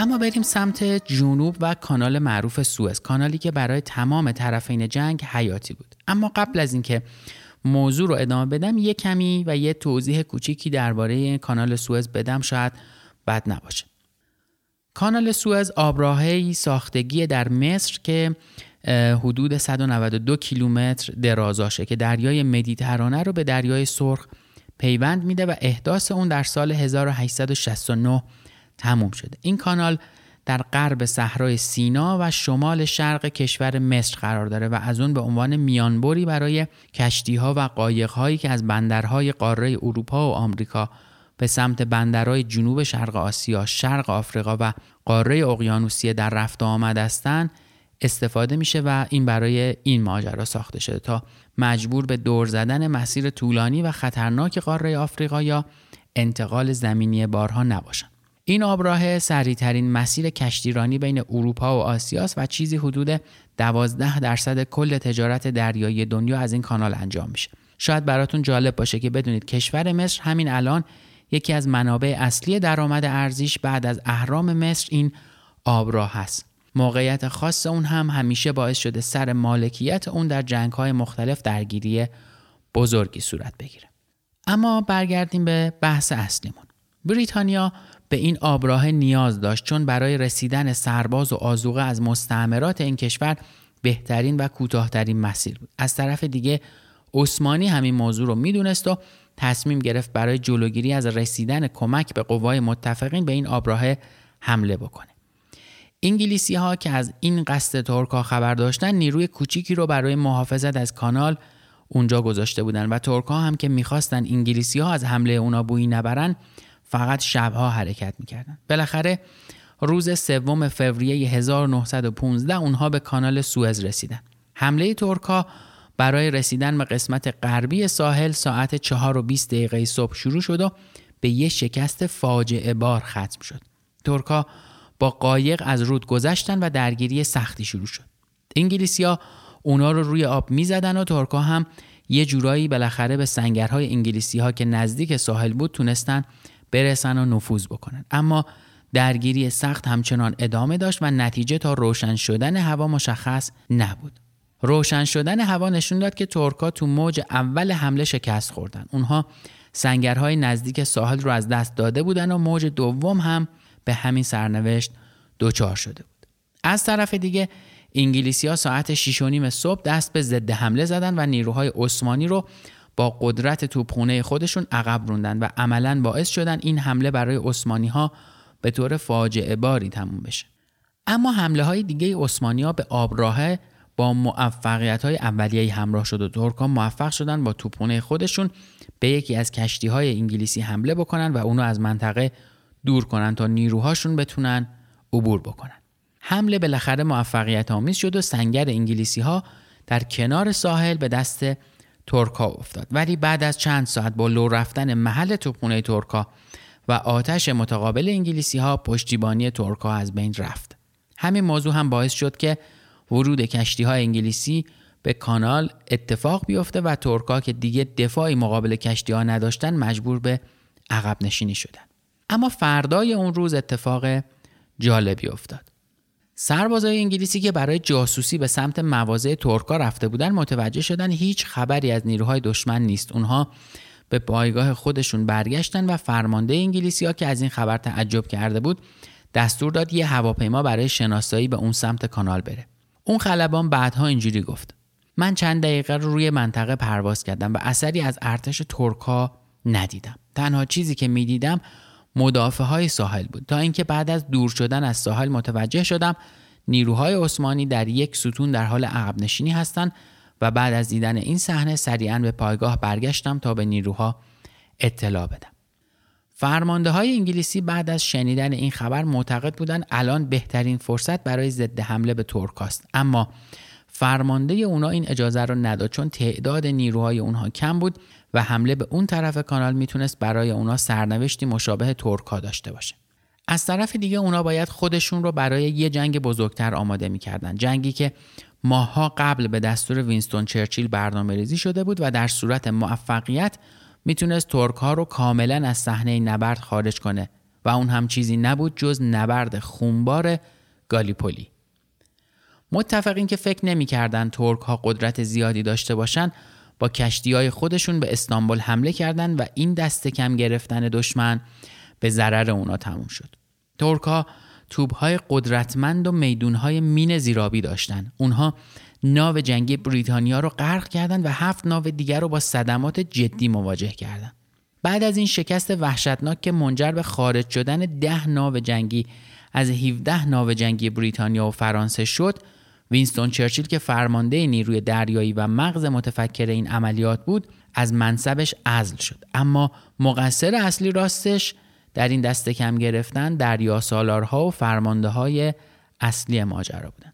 اما بریم سمت جنوب و کانال معروف سوئز کانالی که برای تمام طرفین جنگ حیاتی بود. اما قبل از اینکه موضوع رو ادامه بدم یه کمی و یه توضیح کوچیکی درباره کانال سوئز بدم شاید بد نباشه. کانال سوئز آبراهی ساختگی در مصر که حدود 192 کیلومتر درازاشه که دریای مدیترانه رو به دریای سرخ پیوند میده و احداث اون در سال 1869 تموم شده این کانال در غرب صحرای سینا و شمال شرق کشور مصر قرار داره و از اون به عنوان میانبری برای کشتی ها و قایق هایی که از بندرهای قاره اروپا و آمریکا به سمت بندرهای جنوب شرق آسیا، شرق آفریقا و قاره اقیانوسیه در رفت آمد هستند استفاده میشه و این برای این ماجرا ساخته شده تا مجبور به دور زدن مسیر طولانی و خطرناک قاره آفریقا یا انتقال زمینی بارها نباشن. این آبراه سریعترین مسیر کشتیرانی بین اروپا و آسیاست و چیزی حدود 12 درصد کل تجارت دریایی دنیا از این کانال انجام میشه. شاید براتون جالب باشه که بدونید کشور مصر همین الان یکی از منابع اصلی درآمد ارزیش بعد از اهرام مصر این آبراه هست. موقعیت خاص اون هم همیشه باعث شده سر مالکیت اون در جنگ های مختلف درگیری بزرگی صورت بگیره. اما برگردیم به بحث اصلیمون. بریتانیا به این آبراه نیاز داشت چون برای رسیدن سرباز و آزوقه از مستعمرات این کشور بهترین و کوتاهترین مسیر بود. از طرف دیگه عثمانی همین موضوع رو می‌دونست و تصمیم گرفت برای جلوگیری از رسیدن کمک به قوای متفقین به این آبراه حمله بکنه. انگلیسی ها که از این قصد ترک ها خبر داشتن نیروی کوچیکی رو برای محافظت از کانال اونجا گذاشته بودن و ترک ها هم که می‌خواستن انگلیسی ها از حمله اونا بویی نبرن فقط شبها حرکت می‌کردن. بالاخره روز سوم فوریه 1915 اونها به کانال سوئز رسیدن. حمله ترک ها برای رسیدن به قسمت غربی ساحل ساعت 4 و 20 دقیقه صبح شروع شد و به یه شکست فاجعه بار ختم شد. ترکا با قایق از رود گذشتن و درگیری سختی شروع شد. انگلیسیا اونا رو روی آب می‌زدن و ترکا هم یه جورایی بالاخره به سنگرهای انگلیسی ها که نزدیک ساحل بود تونستن برسن و نفوذ بکنن. اما درگیری سخت همچنان ادامه داشت و نتیجه تا روشن شدن هوا مشخص نبود. روشن شدن هوا نشون داد که ترکا تو موج اول حمله شکست خوردن. اونها سنگرهای نزدیک ساحل رو از دست داده بودن و موج دوم هم به همین سرنوشت دچار شده بود. از طرف دیگه انگلیسی ها ساعت 6 نیم صبح دست به ضد حمله زدن و نیروهای عثمانی رو با قدرت توپخونه خودشون عقب روندن و عملا باعث شدن این حمله برای عثمانی ها به طور فاجعه باری تموم بشه. اما حمله های دیگه عثمانی ها به آبراهه با موفقیت های اولیه همراه شد و ترکان موفق شدن با توپخونه خودشون به یکی از کشتی های انگلیسی حمله بکنن و اونو از منطقه دور کنن تا نیروهاشون بتونن عبور بکنن. حمله بالاخره موفقیت آمیز شد و سنگر انگلیسی ها در کنار ساحل به دست ترکا افتاد. ولی بعد از چند ساعت با لو رفتن محل توپخونه ترکا و آتش متقابل انگلیسی ها پشتیبانی ترکا از بین رفت. همین موضوع هم باعث شد که ورود کشتی های انگلیسی به کانال اتفاق بیفته و ترکا که دیگه دفاعی مقابل کشتی ها نداشتن مجبور به عقب نشینی شدن. اما فردای اون روز اتفاق جالبی افتاد. سربازای انگلیسی که برای جاسوسی به سمت مواضع ترکا رفته بودن متوجه شدن هیچ خبری از نیروهای دشمن نیست. اونها به پایگاه خودشون برگشتن و فرمانده انگلیسی ها که از این خبر تعجب کرده بود دستور داد یه هواپیما برای شناسایی به اون سمت کانال بره. اون خلبان بعدها اینجوری گفت: من چند دقیقه رو روی منطقه پرواز کردم و اثری از ارتش ترکا ندیدم. تنها چیزی که می‌دیدم مدافع های ساحل بود. تا اینکه بعد از دور شدن از ساحل متوجه شدم نیروهای عثمانی در یک ستون در حال عقب نشینی هستند و بعد از دیدن این صحنه سریعا به پایگاه برگشتم تا به نیروها اطلاع بدم. فرمانده های انگلیسی بعد از شنیدن این خبر معتقد بودند الان بهترین فرصت برای ضد حمله به ترکاست اما فرمانده اونا این اجازه رو نداد چون تعداد نیروهای اونها کم بود و حمله به اون طرف کانال می‌تونست برای اونا سرنوشتی مشابه ترکا داشته باشه. از طرف دیگه اونا باید خودشون رو برای یه جنگ بزرگتر آماده می‌کردن. جنگی که ماها قبل به دستور وینستون چرچیل برنامه ریزی شده بود و در صورت موفقیت می‌تونست ترک ها رو کاملا از صحنه نبرد خارج کنه و اون هم چیزی نبود جز نبرد خونبار گالیپولی. متفقین که فکر نمی‌کردن ترک ها قدرت زیادی داشته باشن با کشتی های خودشون به استانبول حمله کردند و این دست کم گرفتن دشمن به ضرر اونا تموم شد. ترکا توبهای قدرتمند و میدونهای مین زیرابی داشتند. اونها ناو جنگی بریتانیا رو غرق کردند و هفت ناو دیگر رو با صدمات جدی مواجه کردند. بعد از این شکست وحشتناک که منجر به خارج شدن ده ناو جنگی از 17 ناو جنگی بریتانیا و فرانسه شد وینستون چرچیل که فرمانده نیروی دریایی و مغز متفکر این عملیات بود از منصبش عزل شد. اما مقصر اصلی راستش در این دست کم گرفتن دریا سالارها و فرمانده های اصلی ماجرا بودن.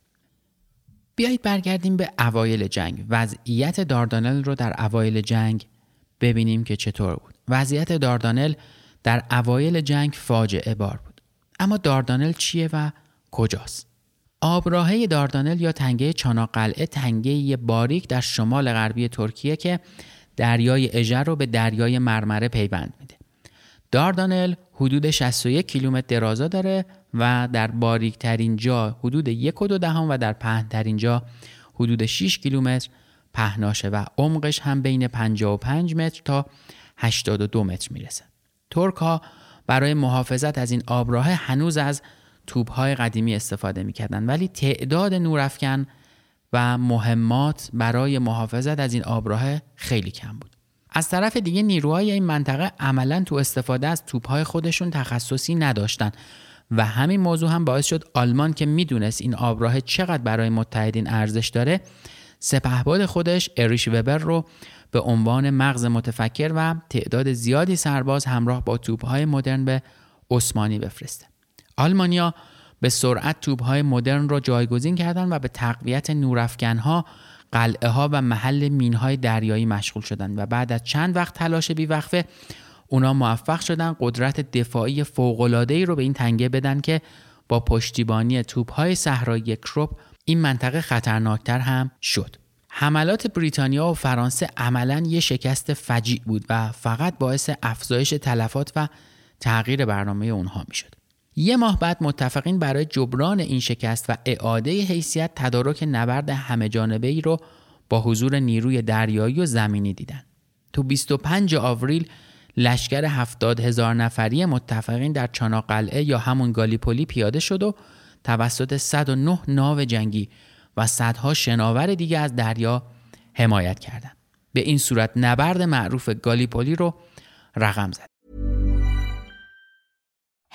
بیایید برگردیم به اوایل جنگ. وضعیت داردانل رو در اوایل جنگ ببینیم که چطور بود. وضعیت داردانل در اوایل جنگ فاجعه بار بود. اما داردانل چیه و کجاست؟ آبراهه داردانل یا تنگه چاناقلعه تنگه باریک در شمال غربی ترکیه که دریای اژه رو به دریای مرمره پیوند میده داردانل حدود 61 کیلومتر درازا داره و در باریک ترین جا حدود یک و دو دهم و در پهن ترین جا حدود 6 کیلومتر پهناشه و عمقش هم بین 55 متر تا 82 متر می‌رسه. ترک ها برای محافظت از این آبراه هنوز از توبهای قدیمی استفاده می‌کردن ولی تعداد نورافکن و مهمات برای محافظت از این آبراه خیلی کم بود. از طرف دیگه نیروهای این منطقه عملا تو استفاده از توپهای خودشون تخصصی نداشتن و همین موضوع هم باعث شد آلمان که می‌دونست این آبراه چقدر برای متحدین ارزش داره سپهباد خودش اریش وبر رو به عنوان مغز متفکر و تعداد زیادی سرباز همراه با توپهای مدرن به عثمانی بفرسته. آلمانیا به سرعت توپهای مدرن را جایگزین کردند و به تقویت نورافکنها قلعه ها و محل مین های دریایی مشغول شدند و بعد از چند وقت تلاش بیوقفه اونا موفق شدن قدرت دفاعی ای رو به این تنگه بدن که با پشتیبانی توپ های صحرایی کروپ این منطقه خطرناکتر هم شد. حملات بریتانیا و فرانسه عملا یه شکست فجیع بود و فقط باعث افزایش تلفات و تغییر برنامه اونها می‌شد. یه ماه بعد متفقین برای جبران این شکست و اعاده حیثیت تدارک نبرد همه جانبه ای رو با حضور نیروی دریایی و زمینی دیدن. تو 25 آوریل لشکر 70 هزار نفری متفقین در چاناقلعه یا همون گالیپولی پیاده شد و توسط 109 ناو جنگی و صدها شناور دیگه از دریا حمایت کردند. به این صورت نبرد معروف گالیپولی رو رقم زد.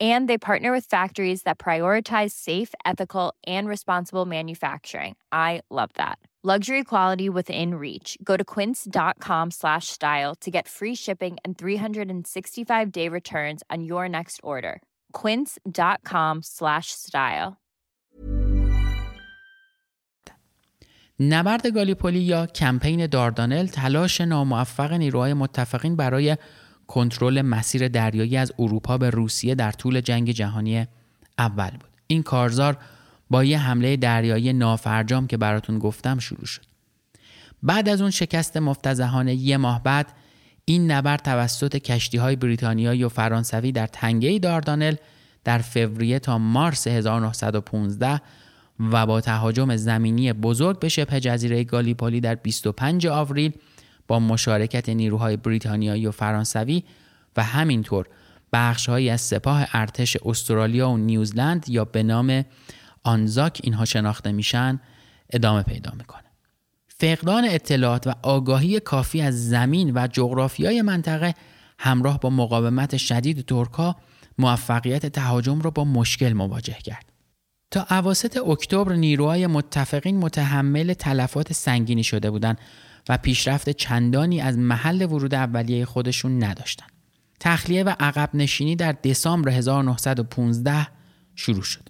And they partner with factories that prioritize safe, ethical, and responsible manufacturing. I love that. Luxury quality within reach. Go to quince.com slash style to get free shipping and 365-day returns on your next order. quince.com slash style نبرد گالیپولی یا کمپین داردانل تلاش ناموفق نیروهای متفقین برای کنترل مسیر دریایی از اروپا به روسیه در طول جنگ جهانی اول بود. این کارزار با یه حمله دریایی نافرجام که براتون گفتم شروع شد. بعد از اون شکست مفتزهانه یه ماه بعد این نبرد توسط کشتی های بریتانیایی و فرانسوی در تنگه داردانل در فوریه تا مارس 1915 و با تهاجم زمینی بزرگ به شبه جزیره گالیپولی در 25 آوریل با مشارکت نیروهای بریتانیایی و فرانسوی و همینطور بخشهایی از سپاه ارتش استرالیا و نیوزلند یا به نام آنزاک اینها شناخته میشن ادامه پیدا می‌کنه. فقدان اطلاعات و آگاهی کافی از زمین و جغرافیای منطقه همراه با مقاومت شدید ترکا موفقیت تهاجم را با مشکل مواجه کرد. تا اواسط اکتبر نیروهای متفقین متحمل تلفات سنگینی شده بودند و پیشرفت چندانی از محل ورود اولیه خودشون نداشتند. تخلیه و عقب نشینی در دسامبر 1915 شروع شد.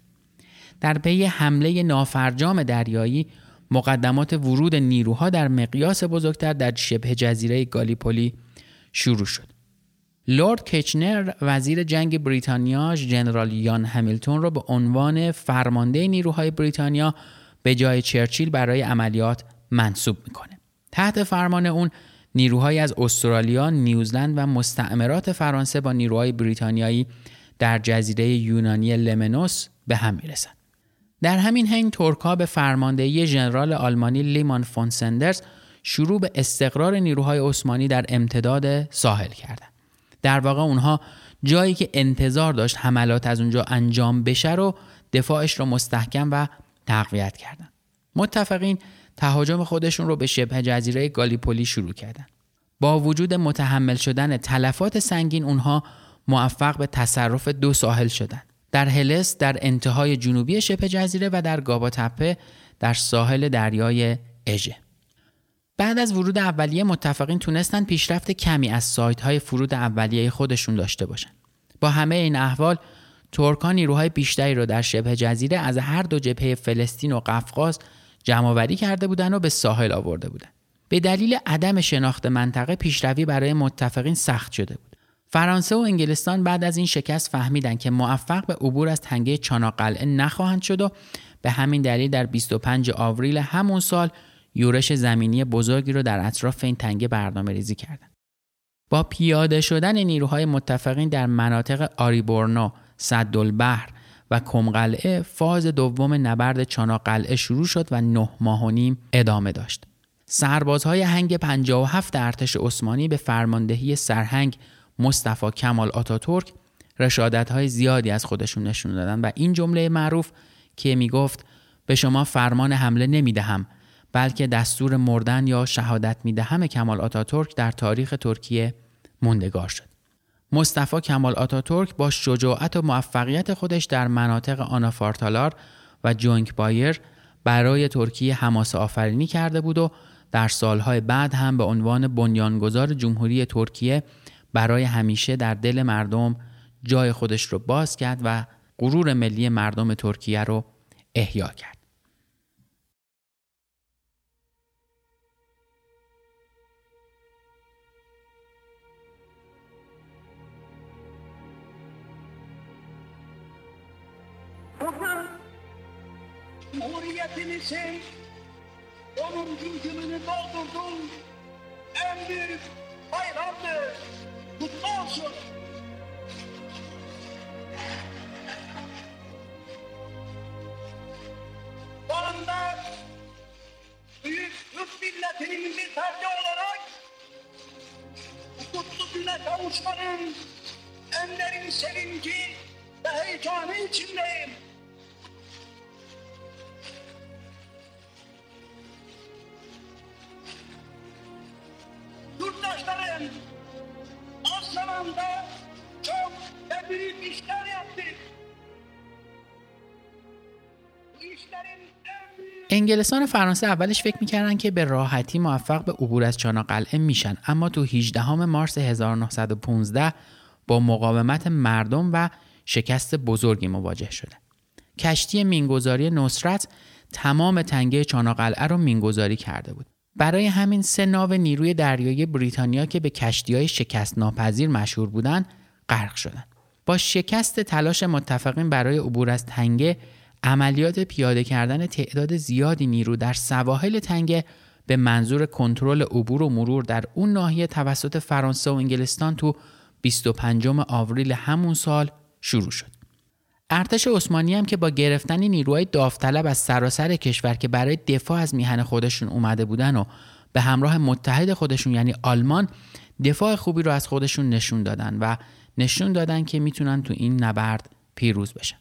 در پی حمله نافرجام دریایی مقدمات ورود نیروها در مقیاس بزرگتر در شبه جزیره گالیپولی شروع شد. لورد کچنر وزیر جنگ بریتانیا ژنرال یان همیلتون را به عنوان فرمانده نیروهای بریتانیا به جای چرچیل برای عملیات منصوب می‌کنه. تحت فرمان اون نیروهایی از استرالیا، نیوزلند و مستعمرات فرانسه با نیروهای بریتانیایی در جزیره یونانی لمنوس به هم می‌رسند. در همین حین ترکا به فرماندهی ژنرال آلمانی لیمان فون سندرز شروع به استقرار نیروهای عثمانی در امتداد ساحل کردند. در واقع اونها جایی که انتظار داشت حملات از اونجا انجام بشه رو دفاعش رو مستحکم و تقویت کردند. متفقین تهاجم خودشون رو به شبه جزیره گالیپولی شروع کردند. با وجود متحمل شدن تلفات سنگین اونها موفق به تصرف دو ساحل شدند. در هلس در انتهای جنوبی شبه جزیره و در گابا تپه در ساحل دریای اژه. بعد از ورود اولیه متفقین تونستن پیشرفت کمی از سایت های فرود اولیه خودشون داشته باشن. با همه این احوال ترکان نیروهای بیشتری رو در شبه جزیره از هر دو جبهه فلسطین و قفقاز جمعآوری کرده بودن و به ساحل آورده بودن. به دلیل عدم شناخت منطقه پیشروی برای متفقین سخت شده بود. فرانسه و انگلستان بعد از این شکست فهمیدند که موفق به عبور از تنگه چاناقلعه نخواهند شد و به همین دلیل در 25 آوریل همون سال یورش زمینی بزرگی رو در اطراف این تنگه برنامه ریزی کردند. با پیاده شدن نیروهای متفقین در مناطق آریبورنو، صدالبحر و کمقلعه فاز دوم نبرد چاناقلعه شروع شد و نه ماه و نیم ادامه داشت. سربازهای هنگ 57 ارتش عثمانی به فرماندهی سرهنگ مصطفی کمال آتاتورک رشادت زیادی از خودشون نشون دادن و این جمله معروف که می‌گفت به شما فرمان حمله نمی‌دهم بلکه دستور مردن یا شهادت می‌دهم کمال آتاتورک در تاریخ ترکیه موندگار شد. مصطفی کمال آتاتورک با شجاعت و موفقیت خودش در مناطق آنافارتالار و جونک بایر برای ترکیه حماس آفرینی کرده بود و در سالهای بعد هم به عنوان بنیانگذار جمهوری ترکیه برای همیشه در دل مردم جای خودش رو باز کرد و غرور ملی مردم ترکیه رو احیا کرد. Cumhuriyetimizin 10. yılını doldurdum. En büyük bayramdır. Kutlu olsun. Bu büyük Türk milletinin bir ferdi olarak kutlu güne kavuşmanın en derin sevinci ve heyecanı içindeyim. انگلستان و فرانسه اولش فکر می‌کردن که به راحتی موفق به عبور از چاناقلعه میشن اما تو 18 مارس 1915 با مقاومت مردم و شکست بزرگی مواجه شده. کشتی مینگذاری نصرت تمام تنگه چاناقلعه رو مینگذاری کرده بود. برای همین سه ناو نیروی دریایی بریتانیا که به کشتی های شکست ناپذیر مشهور بودند غرق شدند. با شکست تلاش متفقین برای عبور از تنگه عملیات پیاده کردن تعداد زیادی نیرو در سواحل تنگه به منظور کنترل عبور و مرور در اون ناحیه توسط فرانسه و انگلستان تو 25 آوریل همون سال شروع شد. ارتش عثمانی هم که با گرفتن نیروهای داوطلب از سراسر کشور که برای دفاع از میهن خودشون اومده بودن و به همراه متحد خودشون یعنی آلمان دفاع خوبی رو از خودشون نشون دادن و نشون دادن که می‌تونن تو این نبرد پیروز بشن.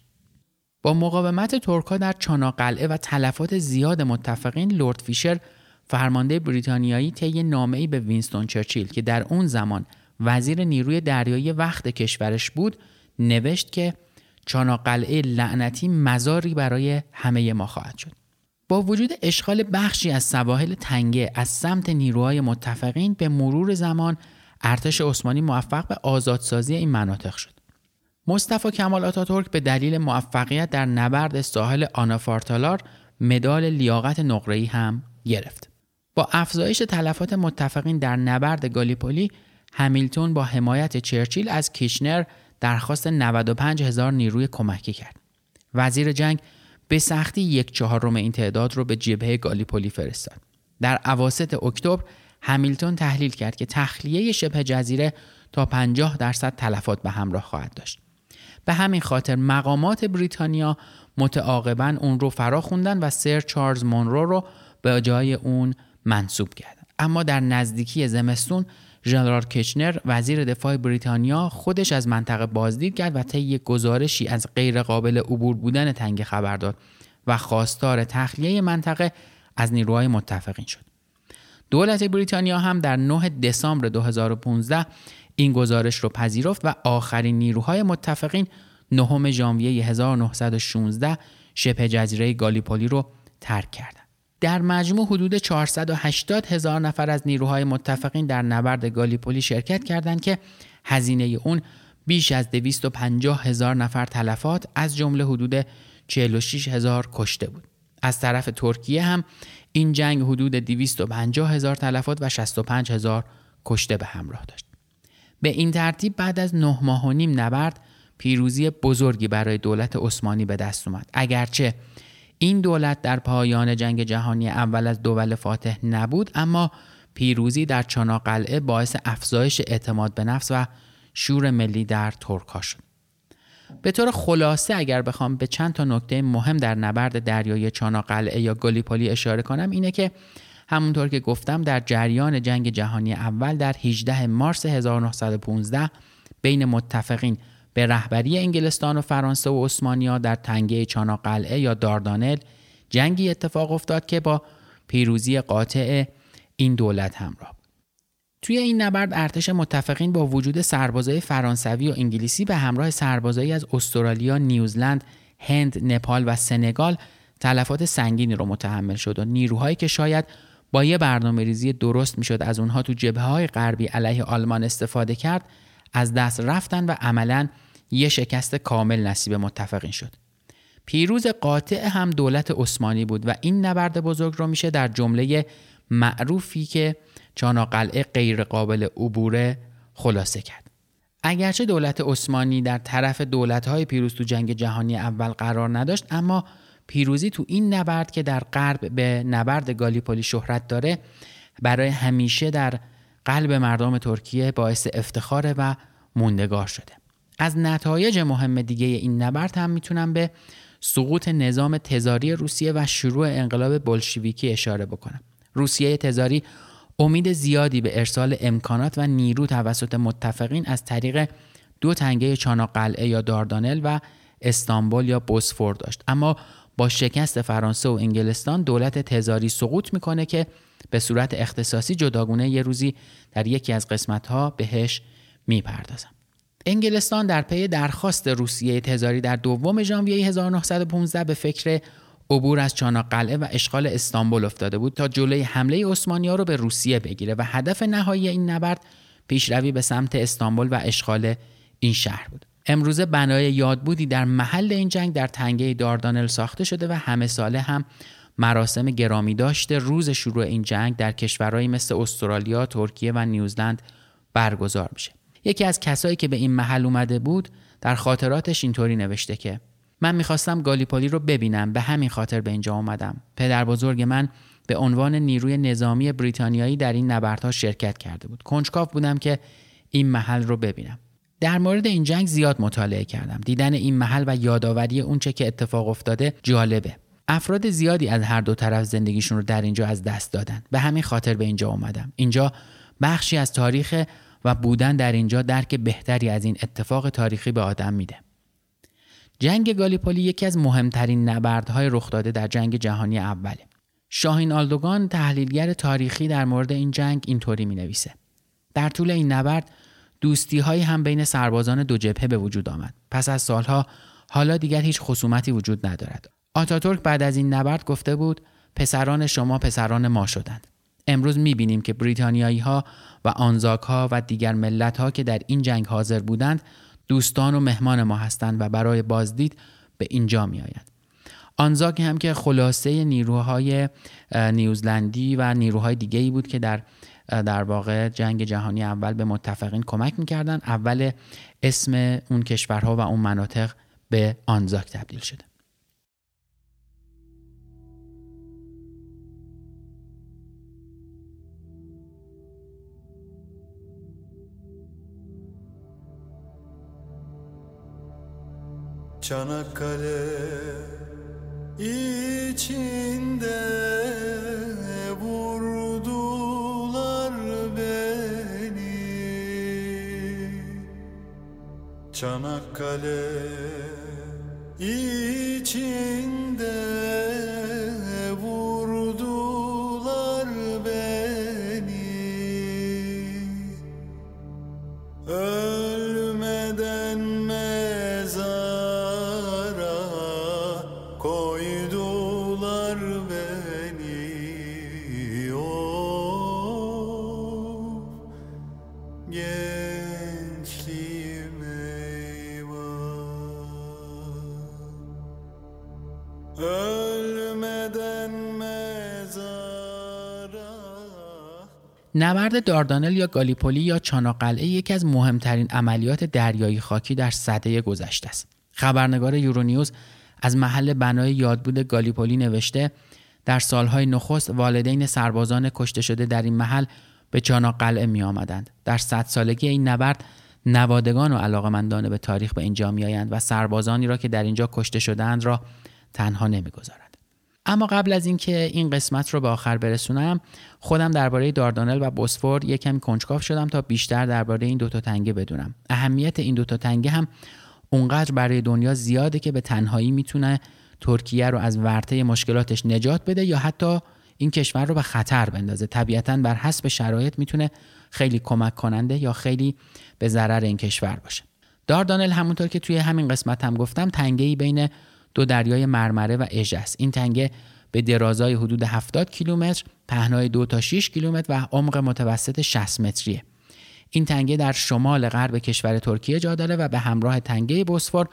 با مقاومت ترکا در چاناقلعه و تلفات زیاد متفقین لورد فیشر فرمانده بریتانیایی طی نامه‌ای به وینستون چرچیل که در اون زمان وزیر نیروی دریایی وقت کشورش بود نوشت که چاناقلعه لعنتی مزاری برای همه ما خواهد شد. با وجود اشغال بخشی از سواحل تنگه از سمت نیروهای متفقین به مرور زمان ارتش عثمانی موفق به آزادسازی این مناطق شد. مصطفی کمال آتاتورک به دلیل موفقیت در نبرد ساحل آنافارتالار مدال لیاقت نقره‌ای هم گرفت. با افزایش تلفات متفقین در نبرد گالیپولی همیلتون با حمایت چرچیل از کیشنر درخواست 95 هزار نیروی کمکی کرد. وزیر جنگ به سختی یک چهارم این تعداد رو به جبهه گالیپولی فرستاد. در اواسط اکتبر همیلتون تحلیل کرد که تخلیه شبه جزیره تا 50 درصد تلفات به همراه خواهد داشت. به همین خاطر مقامات بریتانیا متعاقبا اون رو فرا خوندن و سر چارلز مونرو رو به جای اون منصوب کردن. اما در نزدیکی زمستون ژنرال کچنر وزیر دفاع بریتانیا خودش از منطقه بازدید کرد و طی گزارشی از غیرقابل عبور بودن تنگ خبر داد و خواستار تخلیه منطقه از نیروهای متفقین شد. دولت بریتانیا هم در 9 دسامبر 2015 این گزارش رو پذیرفت و آخرین نیروهای متفقین نهم ژانویه 1916 شبه جزیره گالیپولی رو ترک کردند. در مجموع حدود 480 هزار نفر از نیروهای متفقین در نبرد گالیپولی شرکت کردند که هزینه اون بیش از 250 هزار نفر تلفات از جمله حدود 46 هزار کشته بود. از طرف ترکیه هم این جنگ حدود 250 هزار تلفات و 65 هزار کشته به همراه داشت. به این ترتیب بعد از نه ماه و نیم نبرد پیروزی بزرگی برای دولت عثمانی به دست اومد. اگرچه این دولت در پایان جنگ جهانی اول از دول فاتح نبود اما پیروزی در چاناقلعه باعث افزایش اعتماد به نفس و شور ملی در ترکا شد. به طور خلاصه اگر بخوام به چند تا نکته مهم در نبرد دریای چاناقلعه یا گالیپولی اشاره کنم اینه که همونطور که گفتم در جریان جنگ جهانی اول در 18 مارس 1915 بین متفقین به رهبری انگلستان و فرانسه و عثمانیا در تنگه چاناقلعه یا داردانل جنگی اتفاق افتاد که با پیروزی قاطع این دولت همراه توی این نبرد ارتش متفقین با وجود سربازای فرانسوی و انگلیسی به همراه سربازایی از استرالیا، نیوزلند، هند، نپال و سنگال تلفات سنگینی رو متحمل شد و نیروهایی که شاید با یه برنامه ریزی درست می‌شد از اونها تو جبه های غربی علیه آلمان استفاده کرد از دست رفتن و عملا یه شکست کامل نصیب متفقین شد. پیروز قاطع هم دولت عثمانی بود و این نبرد بزرگ رو میشه در جمله معروفی که چاناقلعه غیر قابل عبوره خلاصه کرد. اگرچه دولت عثمانی در طرف دولت‌های پیروز تو جنگ جهانی اول قرار نداشت اما پیروزی تو این نبرد که در غرب به نبرد گالیپولی شهرت داره برای همیشه در قلب مردم ترکیه باعث افتخار و موندگار شده. از نتایج مهم دیگه این نبرد هم می‌تونم به سقوط نظام تزاری روسیه و شروع انقلاب بلشویکی اشاره بکنم. روسیه تزاری امید زیادی به ارسال امکانات و نیرو توسط متفقین از طریق دو تنگه چاناقلعه یا داردانل و استانبول یا بوسفور داشت اما با شکست فرانسه و انگلستان دولت تزاری سقوط می‌کنه که به صورت اختصاصی جداگونه یه روزی در یکی از قسمتها بهش می‌پردازم انگلستان در پی درخواست روسیه تزاری در دوم ژانویه 1915 به فکر عبور از چاناقلعه و اشغال استانبول افتاده بود تا جلوی حمله عثمانی‌ها رو به روسیه بگیره و هدف نهایی این نبرد پیشروی به سمت استانبول و اشغال این شهر بود. امروزه بنای یادبودی در محل این جنگ در تنگه داردانل ساخته شده و همه ساله هم مراسم گرامی داشته. روز شروع این جنگ در کشورهایی مثل استرالیا، ترکیه و نیوزلند برگزار میشه. یکی از کسایی که به این محل اومده بود در خاطراتش اینطوری نوشته که من می‌خواستم گالیپولی رو ببینم. به همین خاطر به اینجا اومدم. پدر بزرگ من به عنوان نیروی نظامی بریتانیایی در این نبردها شرکت کرده بود. کنجکاو بودم که این محل رو ببینم. در مورد این جنگ زیاد مطالعه کردم. دیدن این محل و یادآوری اونچه که اتفاق افتاده جالبه. افراد زیادی از هر دو طرف زندگیشون رو در اینجا از دست دادن. به همین خاطر به اینجا اومدم. اینجا بخشی از تاریخ و بودن در اینجا درک بهتری از این اتفاق تاریخی به آدم میده. جنگ گالیپولی یکی از مهمترین نبردهای رخ داده در جنگ جهانی اوله. شاهین آلدوگان تحلیلگر تاریخی در مورد این جنگ اینطوری می نویسه. در طول این نبرد دوستی هایی هم بین سربازان دو جبهه به وجود آمد. پس از سالها حالا دیگر هیچ خصومتی وجود ندارد. آتاتورک بعد از این نبرد گفته بود پسران شما پسران ما شدند. امروز می بینیم که بریتانیایی ها و آنزاک ها و دیگر ملت ها که در این جنگ حاضر بودند دوستان و مهمان ما هستند و برای بازدید به اینجا می آیند. آنزاک هم که خلاصه نیروهای نیوزلندی و نیروهای دیگه ای بود که در در واقع جنگ جهانی اول به متفقین کمک می‌کردن. اول اسم اون کشورها و اون مناطق به آنزاک تبدیل شده. Çanakkale içinde vur Çanakkale içinde نبرد داردانل یا گالیپولی یا چاناقلعه یکی از مهمترین عملیات دریایی خاکی در سده گذشته است. خبرنگار یورونیوز از محل بنای یادبود گالیپولی نوشته در سالهای نخست والدین سربازان کشته شده در این محل به چاناقلعه می آمدند. در صد سالگی این نبرد نوادگان و علاقمندان به تاریخ به اینجا می آیند و سربازانی را که در اینجا کشته شدهاند را تنها نمی‌گذارند. اما قبل از اینکه این قسمت رو به آخر برسونم خودم درباره داردانل و بوسفور یک کمی کنجکاو شدم تا بیشتر درباره این دوتا تنگه بدونم. اهمیت این دوتا تنگه هم اونقدر برای دنیا زیاده که به تنهایی می‌تونه ترکیه رو از ورطه مشکلاتش نجات بده یا حتی این کشور رو به خطر بندازه. طبیعتا بر حسب شرایط می‌تونه خیلی کمک کننده یا خیلی به ضرر این کشور باشه. داردانل همونطور که توی همین قسمت هم گفتم تنگه‌ای بین دو دریای مرمره و اژه است. این تنگه به درازای حدود 70 کیلومتر پهنای 2 تا 6 کیلومتر و عمق متوسط 60 متریه. این تنگه در شمال غرب کشور ترکیه جا داره و به همراه تنگه بوسفور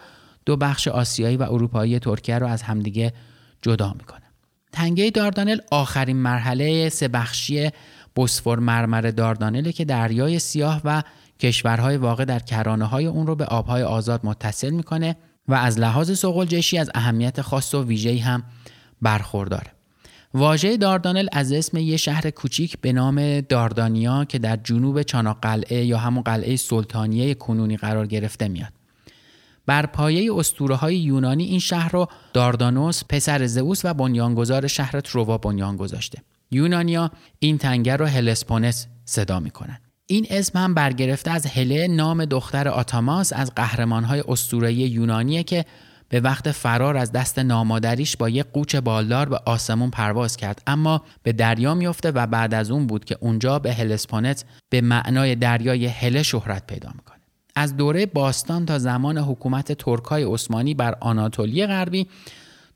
دو بخش آسیایی و اروپایی ترکیه رو از همدیگه جدا می‌کنه. تنگه داردانل آخرین مرحله سه بخشی بوسفور مرمره داردانله که دریای سیاه و کشورهای واقع در کرانه های اون رو به آبهای آزاد متصل می‌کنه. و از لحاظ سغلجشی از اهمیت خاص و ویژه‌ای هم برخورداره. واژه داردانل از اسم یه شهر کوچیک به نام داردانیا که در جنوب چاناقلعه یا همون قلعه سلطانیه کنونی قرار گرفته میاد. بر پایه اسطوره های یونانی این شهر رو داردانوس پسر زئوس و بنیانگذار شهر تروا بنیان گذاشته. یونانیا این تنگه رو هلسپونس صدا می‌کنن. این اسم هم برگرفته از هله نام دختر آتاماس از قهرمانهای اسطوره‌ای یونانیه که به وقت فرار از دست نامادریش با یک قوچ بالدار به آسمون پرواز کرد. اما به دریا میفته و بعد از اون بود که اونجا به هلسپونت به معنای دریای هله شهرت پیدا می‌کنه. از دوره باستان تا زمان حکومت ترکای عثمانی بر آناتولی غربی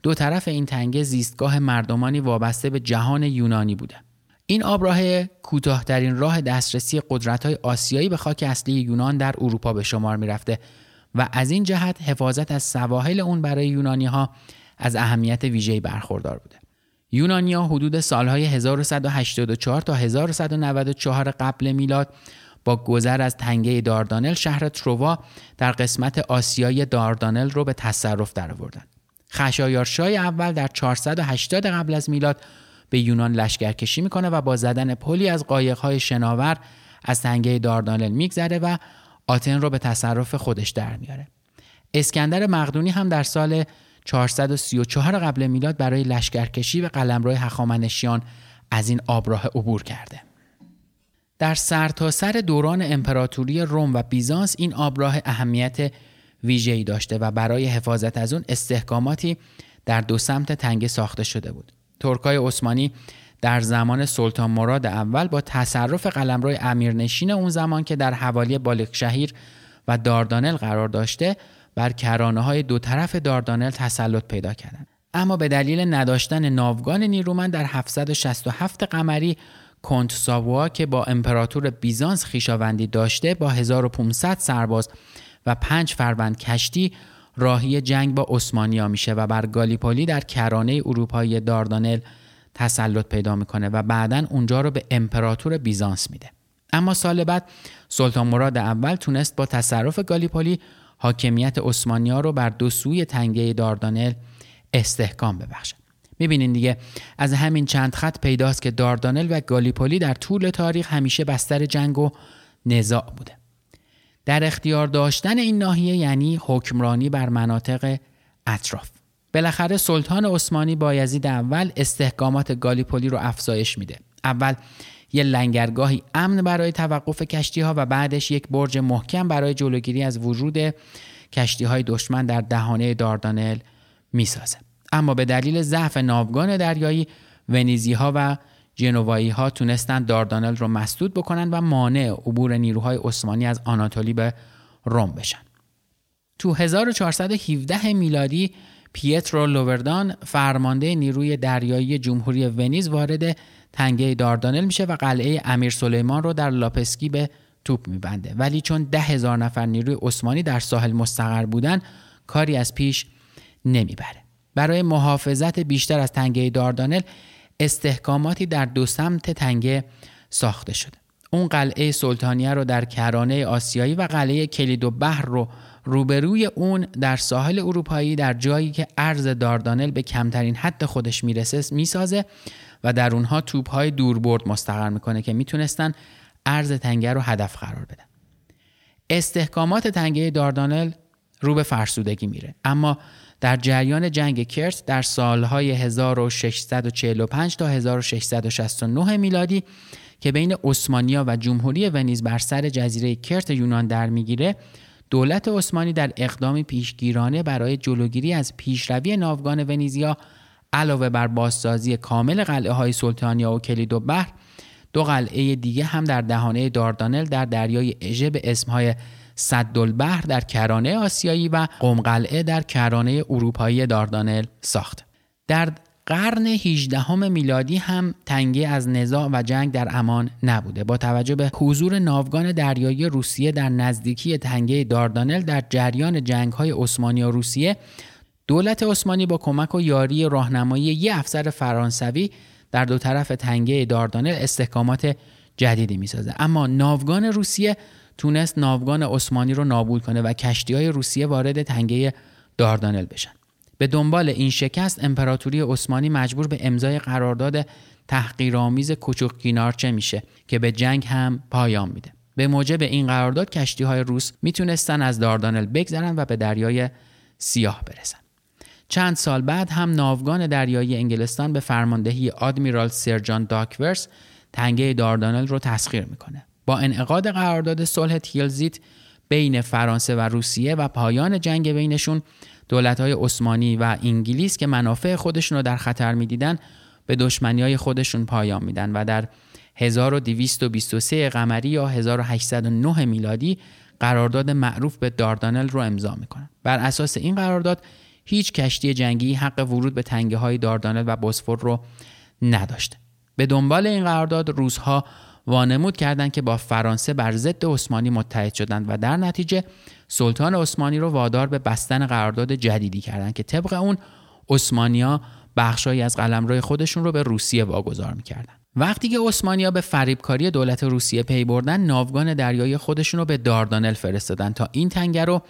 دو طرف این تنگه زیستگاه مردمانی وابسته به جهان یونانی بوده این آبراه کوتاهترین راه دسترسی قدرت‌های آسیایی به خاک اصلی یونان در اروپا به شمار می‌رفته و از این جهت حفاظت از سواحل اون برای یونانی ها از اهمیت ویژه‌ای برخوردار بوده. یونانیا حدود سالهای 1184 تا 1194 قبل میلاد با گذر از تنگه داردانل شهر تروا در قسمت آسیای داردانل رو به تصرف درآوردند. خشایارشاه اول در 480 قبل از میلاد به یونان لشکرکشی می‌کنه و با زدن پلی از قایق‌های شناور از تنگه داردانل میگذره و آتن رو به تصرف خودش در میاره. اسکندر مقدونی هم در سال 434 قبل میلاد برای لشکرکشی به قلمرو هخامنشیان از این آبراه عبور کرده. در سرتاسر سر دوران امپراتوری روم و بیزانس این آبراه اهمیت ویژه‌ای داشته و برای حفاظت از اون استحکاماتی در دو سمت تنگه ساخته شده بود. ترکای عثمانی در زمان سلطان مراد اول با تصرف قلمرو امیرنشین اون زمان که در حوالی بالکشهیر و داردانل قرار داشته بر کرانه های دو طرف داردانل تسلط پیدا کردند. اما به دلیل نداشتن ناوگان نیرومند در 767 قمری کنت ساوا که با امپراتور بیزانس خیشاوندی داشته با 1500 سرباز و پنج فروند کشتی راهی جنگ با عثمانیا میشه و بر گالیپولی در کرانه اروپایی داردانل تسلط پیدا می‌کنه و بعدا اونجا رو به امپراتور بیزانس میده. اما سال بعد سلطان مراد اول تونست با تصرف گالیپولی حاکمیت عثمانیا رو بر دو سوی تنگه داردانل استحکام ببخشه. می‌بینین دیگه از همین چند خط پیداست که داردانل و گالیپولی در طول تاریخ همیشه بستر جنگ و نزاع بوده. در اختیار داشتن این ناحیه یعنی حکمرانی بر مناطق اطراف. بالاخره سلطان عثمانی بایزید اول استحکامات گالیپولی رو افزایش میده. اول یه لنگرگاهی امن برای توقف کشتی ها و بعدش یک برج محکم برای جلوگیری از ورود کشتی های دشمن در دهانه داردانل می‌سازه. اما به دلیل ضعف ناوگان دریایی ونیزی ها و جنوایی ها تونستن داردانل رو مسدود بکنن و مانع عبور نیروهای عثمانی از آناتولی به روم بشن. تو 1417 میلادی پیترو لووردان فرمانده نیروی دریایی جمهوری ونیز وارد تنگه داردانل میشه و قلعه امیر سلیمان رو در لاپسکی به توپ میبنده. ولی چون ده هزار نفر نیروی عثمانی در ساحل مستقر بودن کاری از پیش نمی‌بره. برای محافظت بیشتر از تنگه داردانل استحکاماتی در دو سمت تنگه ساخته شده. اون قلعه سلطانیه رو در کرانه آسیایی و قلعه کلید و بحر رو روبروی اون در ساحل اروپایی در جایی که ارز داردانل به کمترین حد خودش می‌رسه می‌سازه و در اونها توپ های دوربرد مستقر می‌کنه که می‌تونستن ارز تنگه رو هدف قرار بدن. استحکامات تنگه داردانل رو به فرسودگی میره. اما در جریان جنگ کرت در سالهای 1645 تا 1669 میلادی که بین عثمانیا و جمهوری ونیز بر سر جزیره کرت یونان در می‌گیره دولت عثمانی در اقدامی پیشگیرانه برای جلوگیری از پیشروی ناوگان ونیزیا علاوه بر بازسازی کامل قلعه های سلطانیا و کلید و بحر دو قلعه دیگه هم در دهانه داردانل در دریای اژه به اسمهای صدالبحر در کرانه آسیایی و قم قلعه در کرانه اروپایی داردانل ساخت. در قرن 18 میلادی هم تنگه از نزاع و جنگ در امان نبوده با توجه به حضور ناوگان دریایی روسیه در نزدیکی تنگه داردانل در جریان جنگ های عثمانی و روسیه دولت عثمانی با کمک و یاری راهنمایی یک افسر فرانسوی در دو طرف تنگه داردانل استحکامات جدیدی می‌سازه اما ناوگان روسیه تونست ناوگان عثمانی رو نابود کنه و کشتی های روسیه وارد تنگه داردانل بشن. به دنبال این شکست امپراتوری عثمانی مجبور به امضای قرارداد تحقیرآمیز کوچوک میشه که به جنگ هم پایان میده. به موجب این قرارداد کشتی های روس می‌تونستن از داردانل بگذرن و به دریای سیاه برسن. چند سال بعد هم ناوگان دریایی انگلستان به فرماندهی آدمیرال سرجان داکورس تنگه داردانل رو تسخیر می‌کنه. با انعقاد قرارداد صلح تیلزیت بین فرانسه و روسیه و پایان جنگ بینشون های عثمانی و انگلیس که منافع خودشون رو در خطر می‌دیدن به دشمنی های خودشون پایان میدن و در 1223 قمری یا 1809 میلادی قرارداد معروف به داردانل رو امضا می‌کنن. بر اساس این قرارداد هیچ کشتی جنگی حق ورود به تنگه های داردانل و بوسفور رو نداشته. به دنبال این قرارداد روزها وانمود کردند که با فرانسه بر ضد عثمانی متحد شدند و در نتیجه سلطان عثمانی رو وادار به بستن قرارداد جدیدی کردند که طبق اون عثمانیا بخشهایی از قلمرو خودشون رو به روسیه واگذار می‌کردن وقتی که عثمانیا به فریبکاری دولت روسیه پی بردن ناوگان دریایی خودشون رو به داردانل فرستادن تا این تنگه رو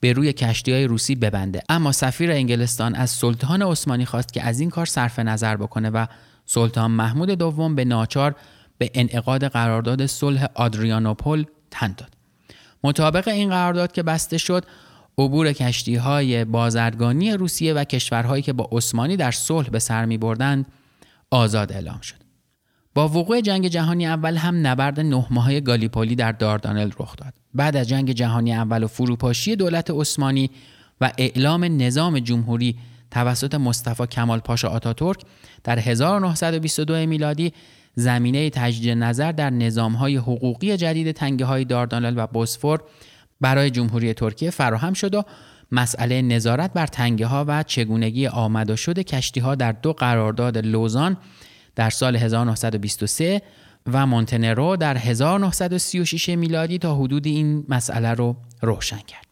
به روی کشتی های روسی ببنده. اما سفیر انگلستان از سلطان عثمانی خواست که از این کار صرف نظر بکنه و سلطان محمود دوم به ناچار به انعقاد قرارداد صلح آدریانوپول تن داد. مطابق این قرارداد که بسته شد، عبور کشتی های بازرگانی روسیه و کشورهایی که با عثمانی در صلح به سر می بردند آزاد اعلام شد. با وقوع جنگ جهانی اول هم نبرد نه ماهه گالیپولی در داردانل رخ داد. بعد از جنگ جهانی اول و فروپاشی دولت عثمانی و اعلام نظام جمهوری توسط مصطفی کمال پاشا آتاتورک در 1922 میلادی زمینه تجدید نظر در های حقوقی جدید تنگه های داردانل و بوسفور برای جمهوری ترکیه فراهم شد و مسئله نظارت بر تنگه ها و چگونگی آمد و شد کشتی ها در دو قرارداد لوزان در سال 1923 و مونتنرو در 1936 میلادی تا حدود این مسئله رو روشن کرد.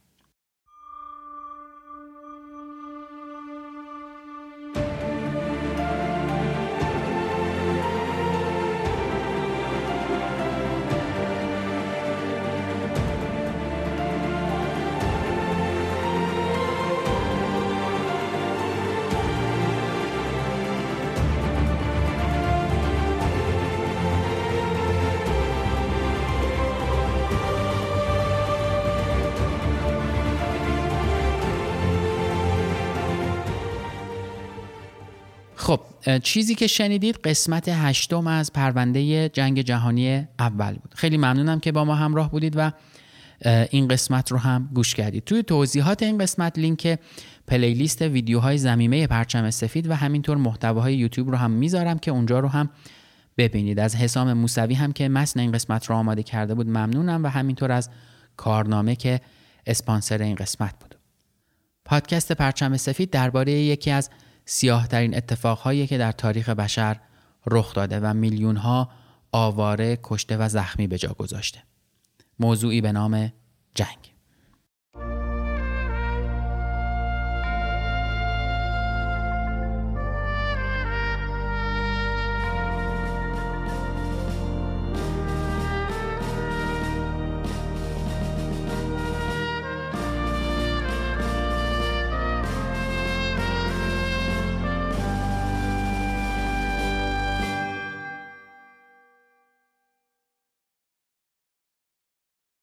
چیزی که شنیدید قسمت هشتم از پرونده جنگ جهانی اول بود. خیلی ممنونم که با ما همراه بودید و این قسمت رو هم گوش کردید. توی توضیحات این قسمت لینک پلیلیست ویدیوهای زمیمه پرچم سفید و همینطور محتواهای یوتیوب رو هم می‌ذارم که اونجا رو هم ببینید. از حسام موسوی هم که متن این قسمت رو آماده کرده بود ممنونم و همینطور از کارنامه که اسپانسر این قسمت بود. پادکست پرچم سفید درباره یکی از سیاهترین اتفاقهایی که در تاریخ بشر رخ داده و میلیون ها آواره کشته و زخمی به جا گذاشته. موضوعی به نام جنگ.